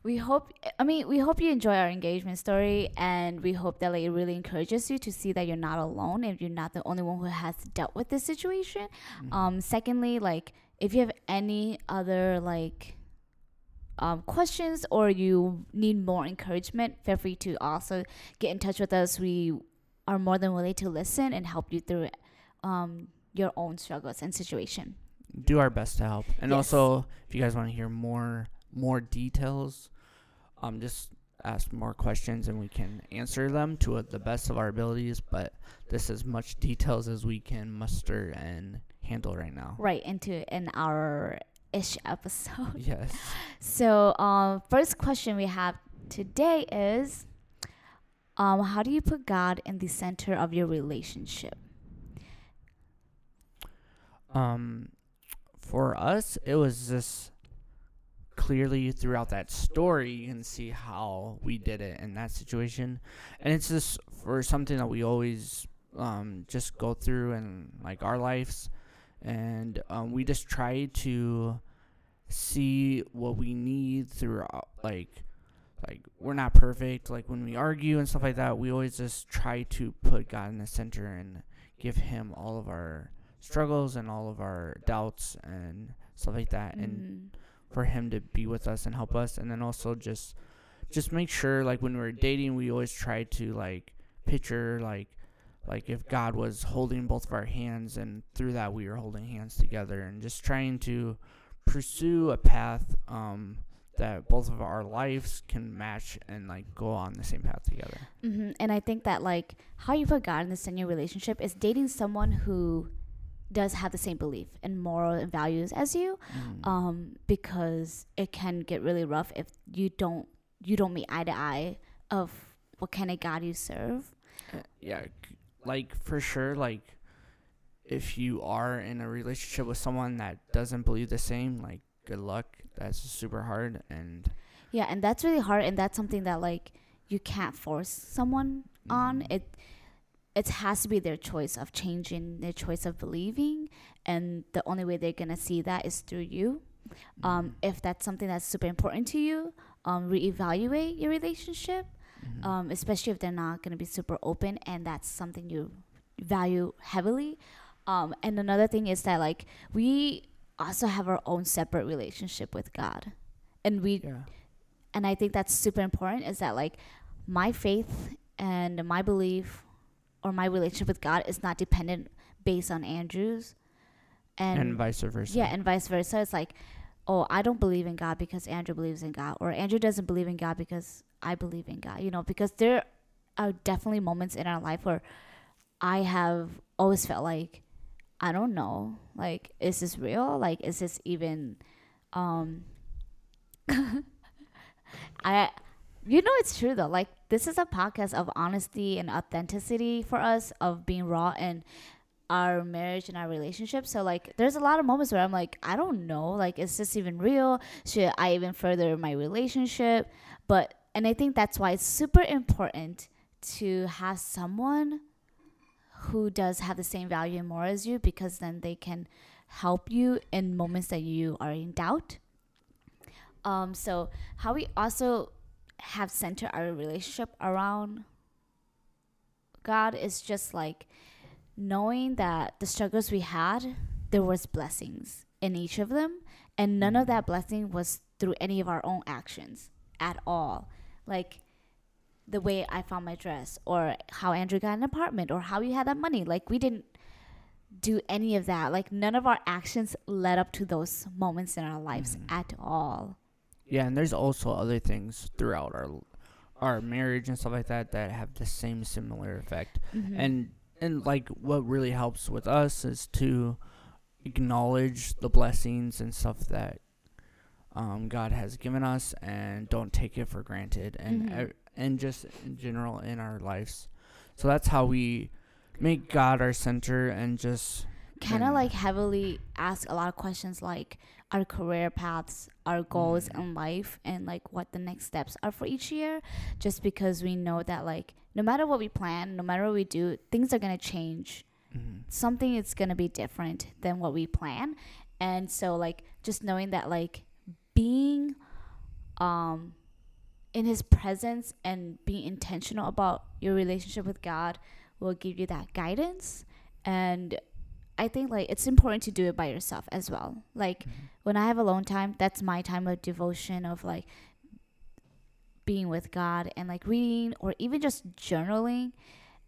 we hope. I mean, we hope you enjoy our engagement story, and we hope that like it really encourages you to see that you're not alone, and you're not the only one who has dealt with this situation. Mhm. Um, secondly, like if you have any other like um, questions or you need more encouragement, feel free to also get in touch with us. We are more than willing to listen and help you through um, your own struggles and situation. do our best to help. And Yes. also, if you guys want to hear more more details, um, just ask more questions and we can answer them to uh, the best of our abilities. But this is much details as we can muster and handle right now. Right into an hour ish episode. Yes. So, um, first question we have today is, um, how do you put God in the center of your relationship? Um, for us, it was just clearly throughout that story you can see how we did it in that situation, and it's just for something that we always um just go through in like our lives, and um, we just try to see what we need throughout like like we're not perfect like when we argue and stuff like that we always just try to put god in the center and give him all of our struggles and all of our doubts and stuff like that and Mhm. for him to be with us and help us and then also just just make sure like when we're dating we always try to like picture like like if God was holding both of our hands and through that we were holding hands together and just trying to pursue a path um that both of our lives can match and like go on the same path together. hmm And I think that like how you put God in this in your relationship is dating someone who does have the same belief and moral and values as you, Mm. um, because it can get really rough if you don't you don't meet eye to eye of what kind of God you serve. Uh, yeah like for sure like if you are in a relationship with someone that doesn't believe the same like good luck that's super hard and Yeah, and that's really hard, and that's something that like you can't force someone on. Mm. It it has to be their choice of changing, their choice of believing, and the only way they're gonna see that is through you. Um, if that's something that's super important to you, um, reevaluate your relationship, Mhm. um, especially if they're not gonna be super open, and that's something you value heavily. Um, and another thing is that like we also have our own separate relationship with God, and we yeah. and I think that's super important is that like my faith and my belief or my relationship with God is not dependent based on Andrew's. And, and, vice versa. Yeah and vice versa. It's like oh I don't believe in God because Andrew believes in God or Andrew doesn't believe in God because I believe in God you know because there are definitely moments in our life where I have always felt like I don't know like is this real like is this even um I you know it's true though. Like this is a podcast of honesty and authenticity for us of being raw in our marriage and our relationship. So like there's a lot of moments where I'm like, I don't know, like is this even real? Should I even further my relationship? But and I think that's why it's super important to have someone who does have the same value and more as you because then they can help you in moments that you are in doubt. Um, so how we also have centered our relationship around God is just like knowing that the struggles we had, there was blessings in each of them, and none of that blessing was through any of our own actions at all. Like the way I found my dress, or how Andrew got an apartment, or how you had that money. Like we didn't do any of that. Like none of our actions led up to those moments in our lives Mhm. at all. Yeah, and there's also other things throughout our our marriage and stuff like that that have the same similar effect. Mhm. And and like what really helps with us is to acknowledge the blessings and stuff that um, God has given us and don't take it for granted and Mhm. uh, and just in general in our lives. So that's how we make God our center and just kind of like heavily ask a lot of questions like our career paths, our goals Mm. in life, and like what the next steps are for each year. Just because we know that like no matter what we plan, no matter what we do, things are gonna change. mhm. Something is gonna be different than what we plan, and so like just knowing that like being um in His presence and being intentional about your relationship with God will give you that guidance and I think like it's important to do it by yourself as well. Like Mhm. when I have alone time, that's my time of devotion of like being with God and like reading or even just journaling.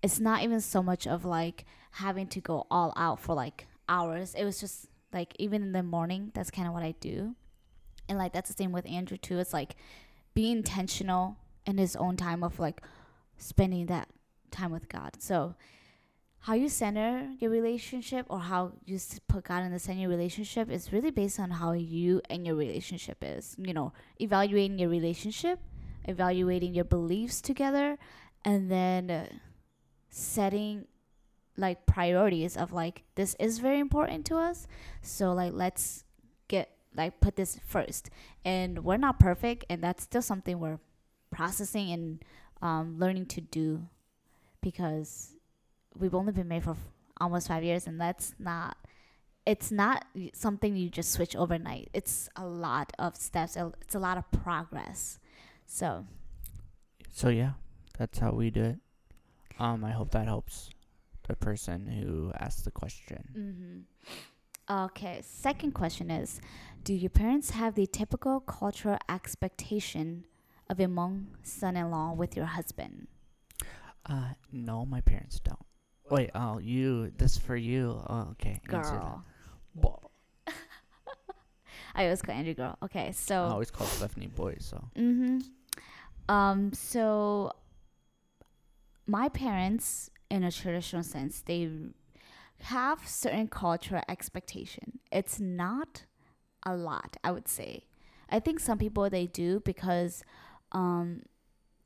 It's not even so much of like having to go all out for like hours. It was just like even in the morning, that's kind of what I do. And like that's the same with Andrew too. It's like be intentional in his own time of like spending that time with God. So how you center your relationship or how you put God in the center of your relationship is really based on how you and your relationship is. You know, evaluating your relationship, evaluating your beliefs together, and then uh, setting like priorities of like this is very important to us. So like let's get like put this first. And we're not perfect, and that's still something we're processing and um, learning to do because we've only been married for f- almost five years and that's not it's not something you just switch overnight. It's a lot of steps. It's a lot of progress. So So yeah, that's how we do it. Um, I hope that helps the person who asked the question. Mm-hmm. Okay, second question is Do your parents have the typical cultural expectation of a Hmong son in law with your husband? Uh, no, my parents don't. Wait, oh, you, this for you. Oh, okay. Girl. I always call Andrew girl. Okay, so. I always call Stephanie boy, so. Mm-hmm. Um, so my parents, in a traditional sense, they have certain cultural expectation. It's not a lot, I would say. I think some people they do because, um,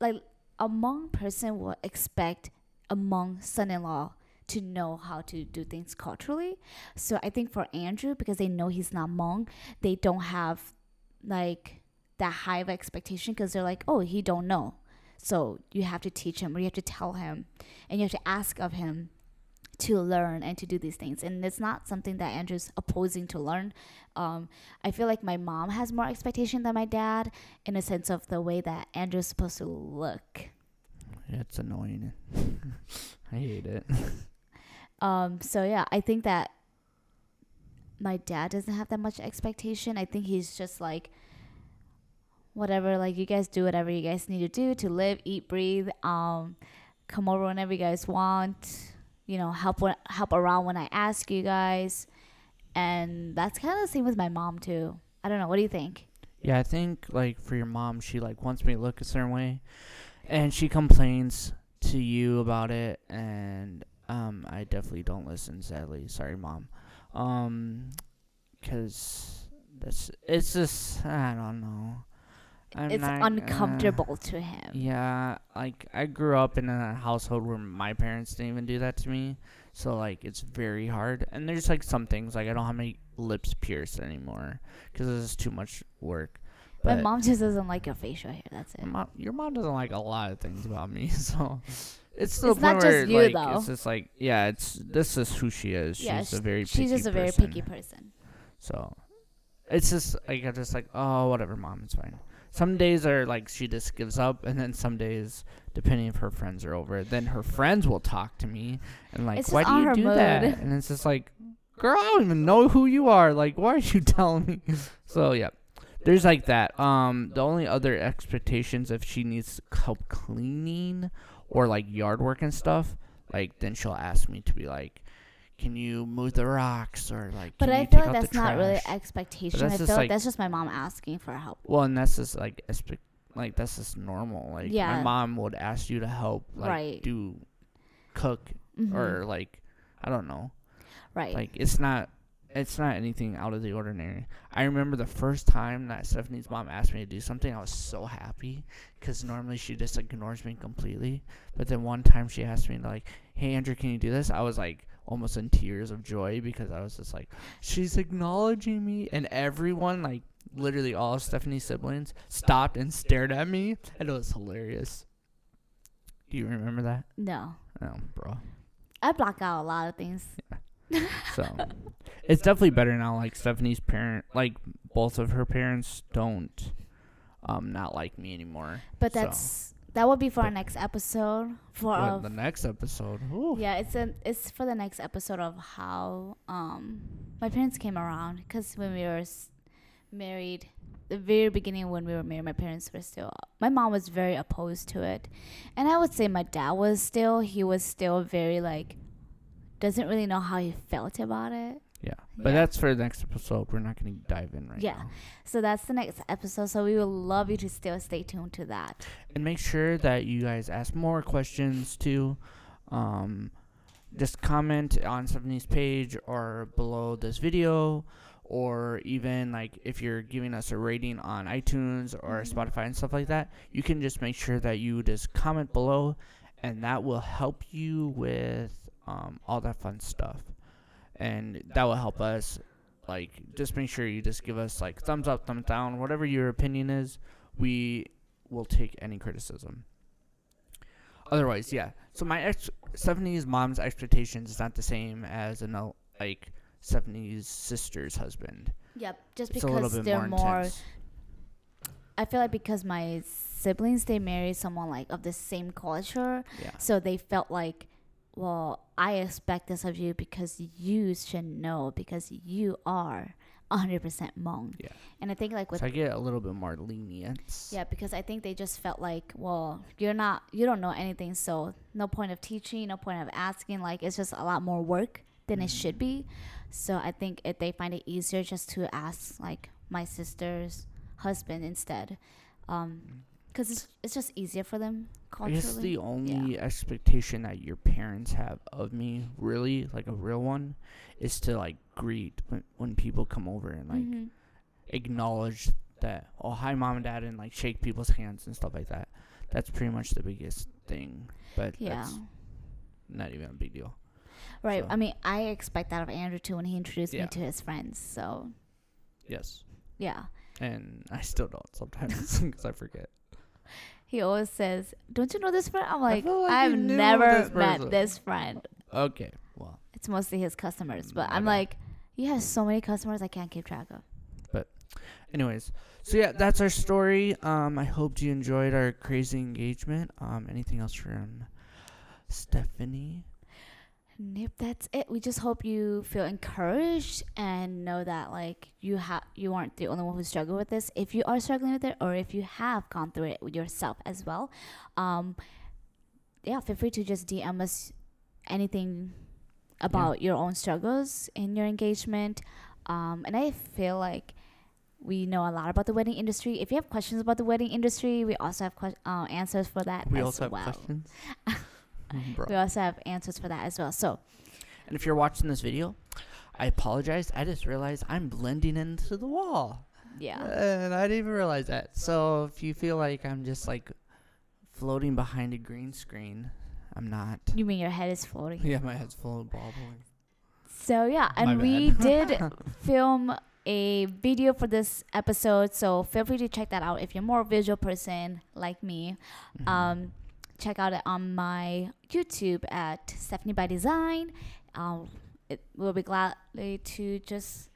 like a Hmong person will expect a Hmong son-in-law to know how to do things culturally. So I think for Andrew, because they know he's not Hmong, they don't have like that high of expectation because they're like, oh, he don't know. So you have to teach him or you have to tell him and you have to ask of him to learn and to do these things. And it's not something that Andrew's opposing to learn. Um, I feel like my mom has more expectation than my dad in a sense of the way that Andrew's supposed to look. It's annoying. I hate it. Um, so yeah, I think that my dad doesn't have that much expectation. I think he's just like whatever, like you guys do whatever you guys need to do to live, eat, breathe. Um, come over whenever you guys want. You know, help when, help around when I ask you guys, and that's kind of the same with my mom too. I don't know. What do you think? Yeah, I think like for your mom, she like wants me to look a certain way, and she complains to you about it, and um, I definitely don't listen. Sadly, sorry, mom. Um, cause that's it's just I don't know. I'm it's not, uh, uncomfortable to him. yeah, like I grew up in a household where my parents didn't even do that to me, so like it's very hard. And there's like some things like I don't have my lips pierced anymore because it's too much work. My But mom just doesn't like your facial hair. That's it. your mom, your mom doesn't like a lot of things about me, so it's It's not point where just you, like though. it's just like yeah, it's this is who she is. Yeah, she's sh- a very She's just a very person. picky person. So it's just like I'm just like, oh whatever, mom, it's fine. Some days are like she just gives up, and then some days, depending if her friends are over, then her friends will talk to me and like, why do you do that? And it's just like, girl, I don't even know who you are. Like, why are you telling me? So yeah, there's like that. Um, the only other expectations if she needs help cleaning or like yard work and stuff, like then she'll ask me to be like. Can you move the rocks or like? But I feel like that's not really expectation. that's I feel like like- that's just my mom asking for help. Well, and that's just like expe- like that's just normal. Like my mom would ask you to help, like Right. do cook Mhm. or like I don't know. right. Like it's not it's not anything out of the ordinary. I remember the first time that Stephanie's mom asked me to do something, I was so happy because normally she just ignores me completely. But then one time she asked me like, "Hey Andrew, can you do this?" I was like almost in tears of joy because I was just like, she's acknowledging me, and everyone like literally all of Stephanie's siblings stopped and stared at me, and it was hilarious. Do you remember that? no, Oh, bro. I block out a lot of things. So it's definitely better now. Like Stephanie's parent, like both of her parents don't um not like me anymore. But So, that's that will be for our next episode. For of, the next episode. Ooh. yeah, it's a it's for the next episode of how um my parents came around because when we were s- married, the very beginning when we were married, my parents were still. My mom was very opposed to it, and I would say my dad was still. He was still very like doesn't really know how he felt about it. Yeah. But Yeah. that's for the next episode. We're not going to dive in right Yeah. now. So that's the next episode. So we would love you to still stay tuned to that. And make sure that you guys ask more questions too. Um, just comment on Stephanie's page or below this video, or even like if you're giving us a rating on iTunes or Mhm. Spotify and stuff like that, you can just make sure that you just comment below, and that will help you with um, all that fun stuff, and that will help us. Like, just make sure you just give us like thumbs up, thumbs down, whatever your opinion is. We will take any criticism. Otherwise, yeah. So my ex Stephanie's mom's expectations is not the same as an el- like Stephanie's sister's husband. Yep, just It's a because bit they're more, more. I feel like because my siblings they married someone like of the same culture, Yeah. so they felt like, well, I expect this of you because you should know because you are 100% Hmong. Yeah. And I think like with So I get a little bit more lenience. Yeah, because I think they just felt like, well, you're not, you don't know anything, so no point of teaching, no point of asking. Like, it's just a lot more work than it should be. So I think if they find it easier just to ask, like, my sister's husband instead, um, because it's it's just easier for them I culturally. guess the only expectation that your parents have of me, really, like a real one, is to like greet when, when people come over and like Mhm. acknowledge that, oh, hi, mom and dad, and like shake people's hands and stuff like that. That's pretty much the biggest thing. But yeah. that's not even a big deal. Right. so- I mean, I expect that of Andrew too when he introduced Yeah. me to his friends. So, Yes. yeah. And I still don't sometimes because I forget. He always says, "Don't you know this friend?" I'm like, like "I've never this met this friend." Okay. Well, It's mostly his customers, but I'm like, he has so many customers I can't keep track of. But, anyways, so yeah, that's our story. Um, I hope you enjoyed our crazy engagement. Um, anything else from Stephanie? Nope, that's it. We just hope you feel encouraged and know that like you have you aren't the only one who struggled with this. If you are struggling with it, or if you have gone through it yourself as well, um, yeah, feel free to just DM us anything about your own struggles in your engagement. Um, and I feel like we know a lot about the wedding industry. If you have questions about the wedding industry, we also have que- uh, answers for that We as also have well. questions. We also have answers for that as well. So And if you're watching this video, I apologize. I just realized I'm blending into the wall. yeah. And I didn't even realize that. So if you feel like I'm just like floating behind a green screen, I'm not. You mean your head is floating? Yeah, my head's full of bobbling. So yeah, and we did film a video for this episode, so feel free to check that out if you're more visual person like me. Mhm. Um, check out it on my YouTube at Stephanie by Design. Um, it will be gladly to just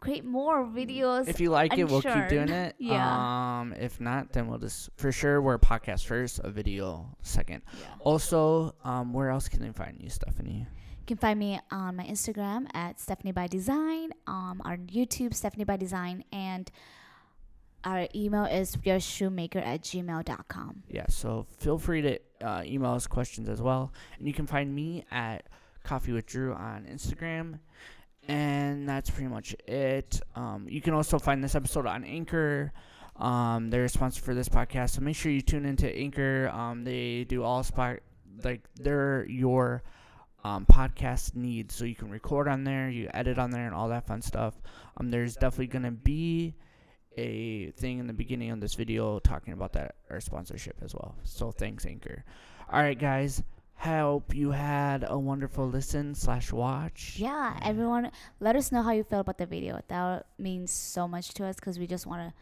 create more videos. if you like it, we'll keep doing it. Yeah. Um, if not, then we'll just for sure we're a podcast first, a video second. Yeah. Also, um, where else can they find you, Stephanie? You can find me on my Instagram at Stephanie by Design, um, our YouTube Stephanie by Design, and our email is yourshoemaker at gmail.com. Yeah, so feel free to uh, email us questions as well. And you can find me at Coffee with Drew on Instagram. And that's pretty much it. Um, you can also find this episode on Anchor. Um, they're a sponsor for this podcast, so make sure you tune into Anchor. Um, they do all spot like they're your um, podcast needs, so you can record on there, you edit on there, and all that fun stuff. Um, there's definitely gonna be a thing in the beginning of this video talking about that our sponsorship as well. So thanks, Anchor. All right, guys. Hope you had a wonderful listen slash watch. Yeah, everyone, let us know how you feel about the video. That means so much to us because we just want to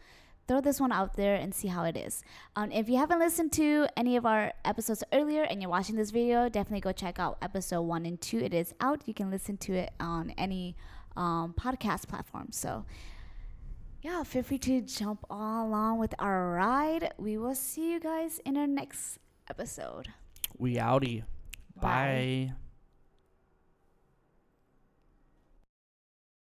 throw this one out there and see how it is. Um, if you haven't listened to any of our episodes earlier and you're watching this video, definitely go check out episode one and two. It is out. You can listen to it on any um, podcast platform. So, yeah, feel free to jump all along with our ride. We will see you guys in our next episode. We outie. Bye. Bye.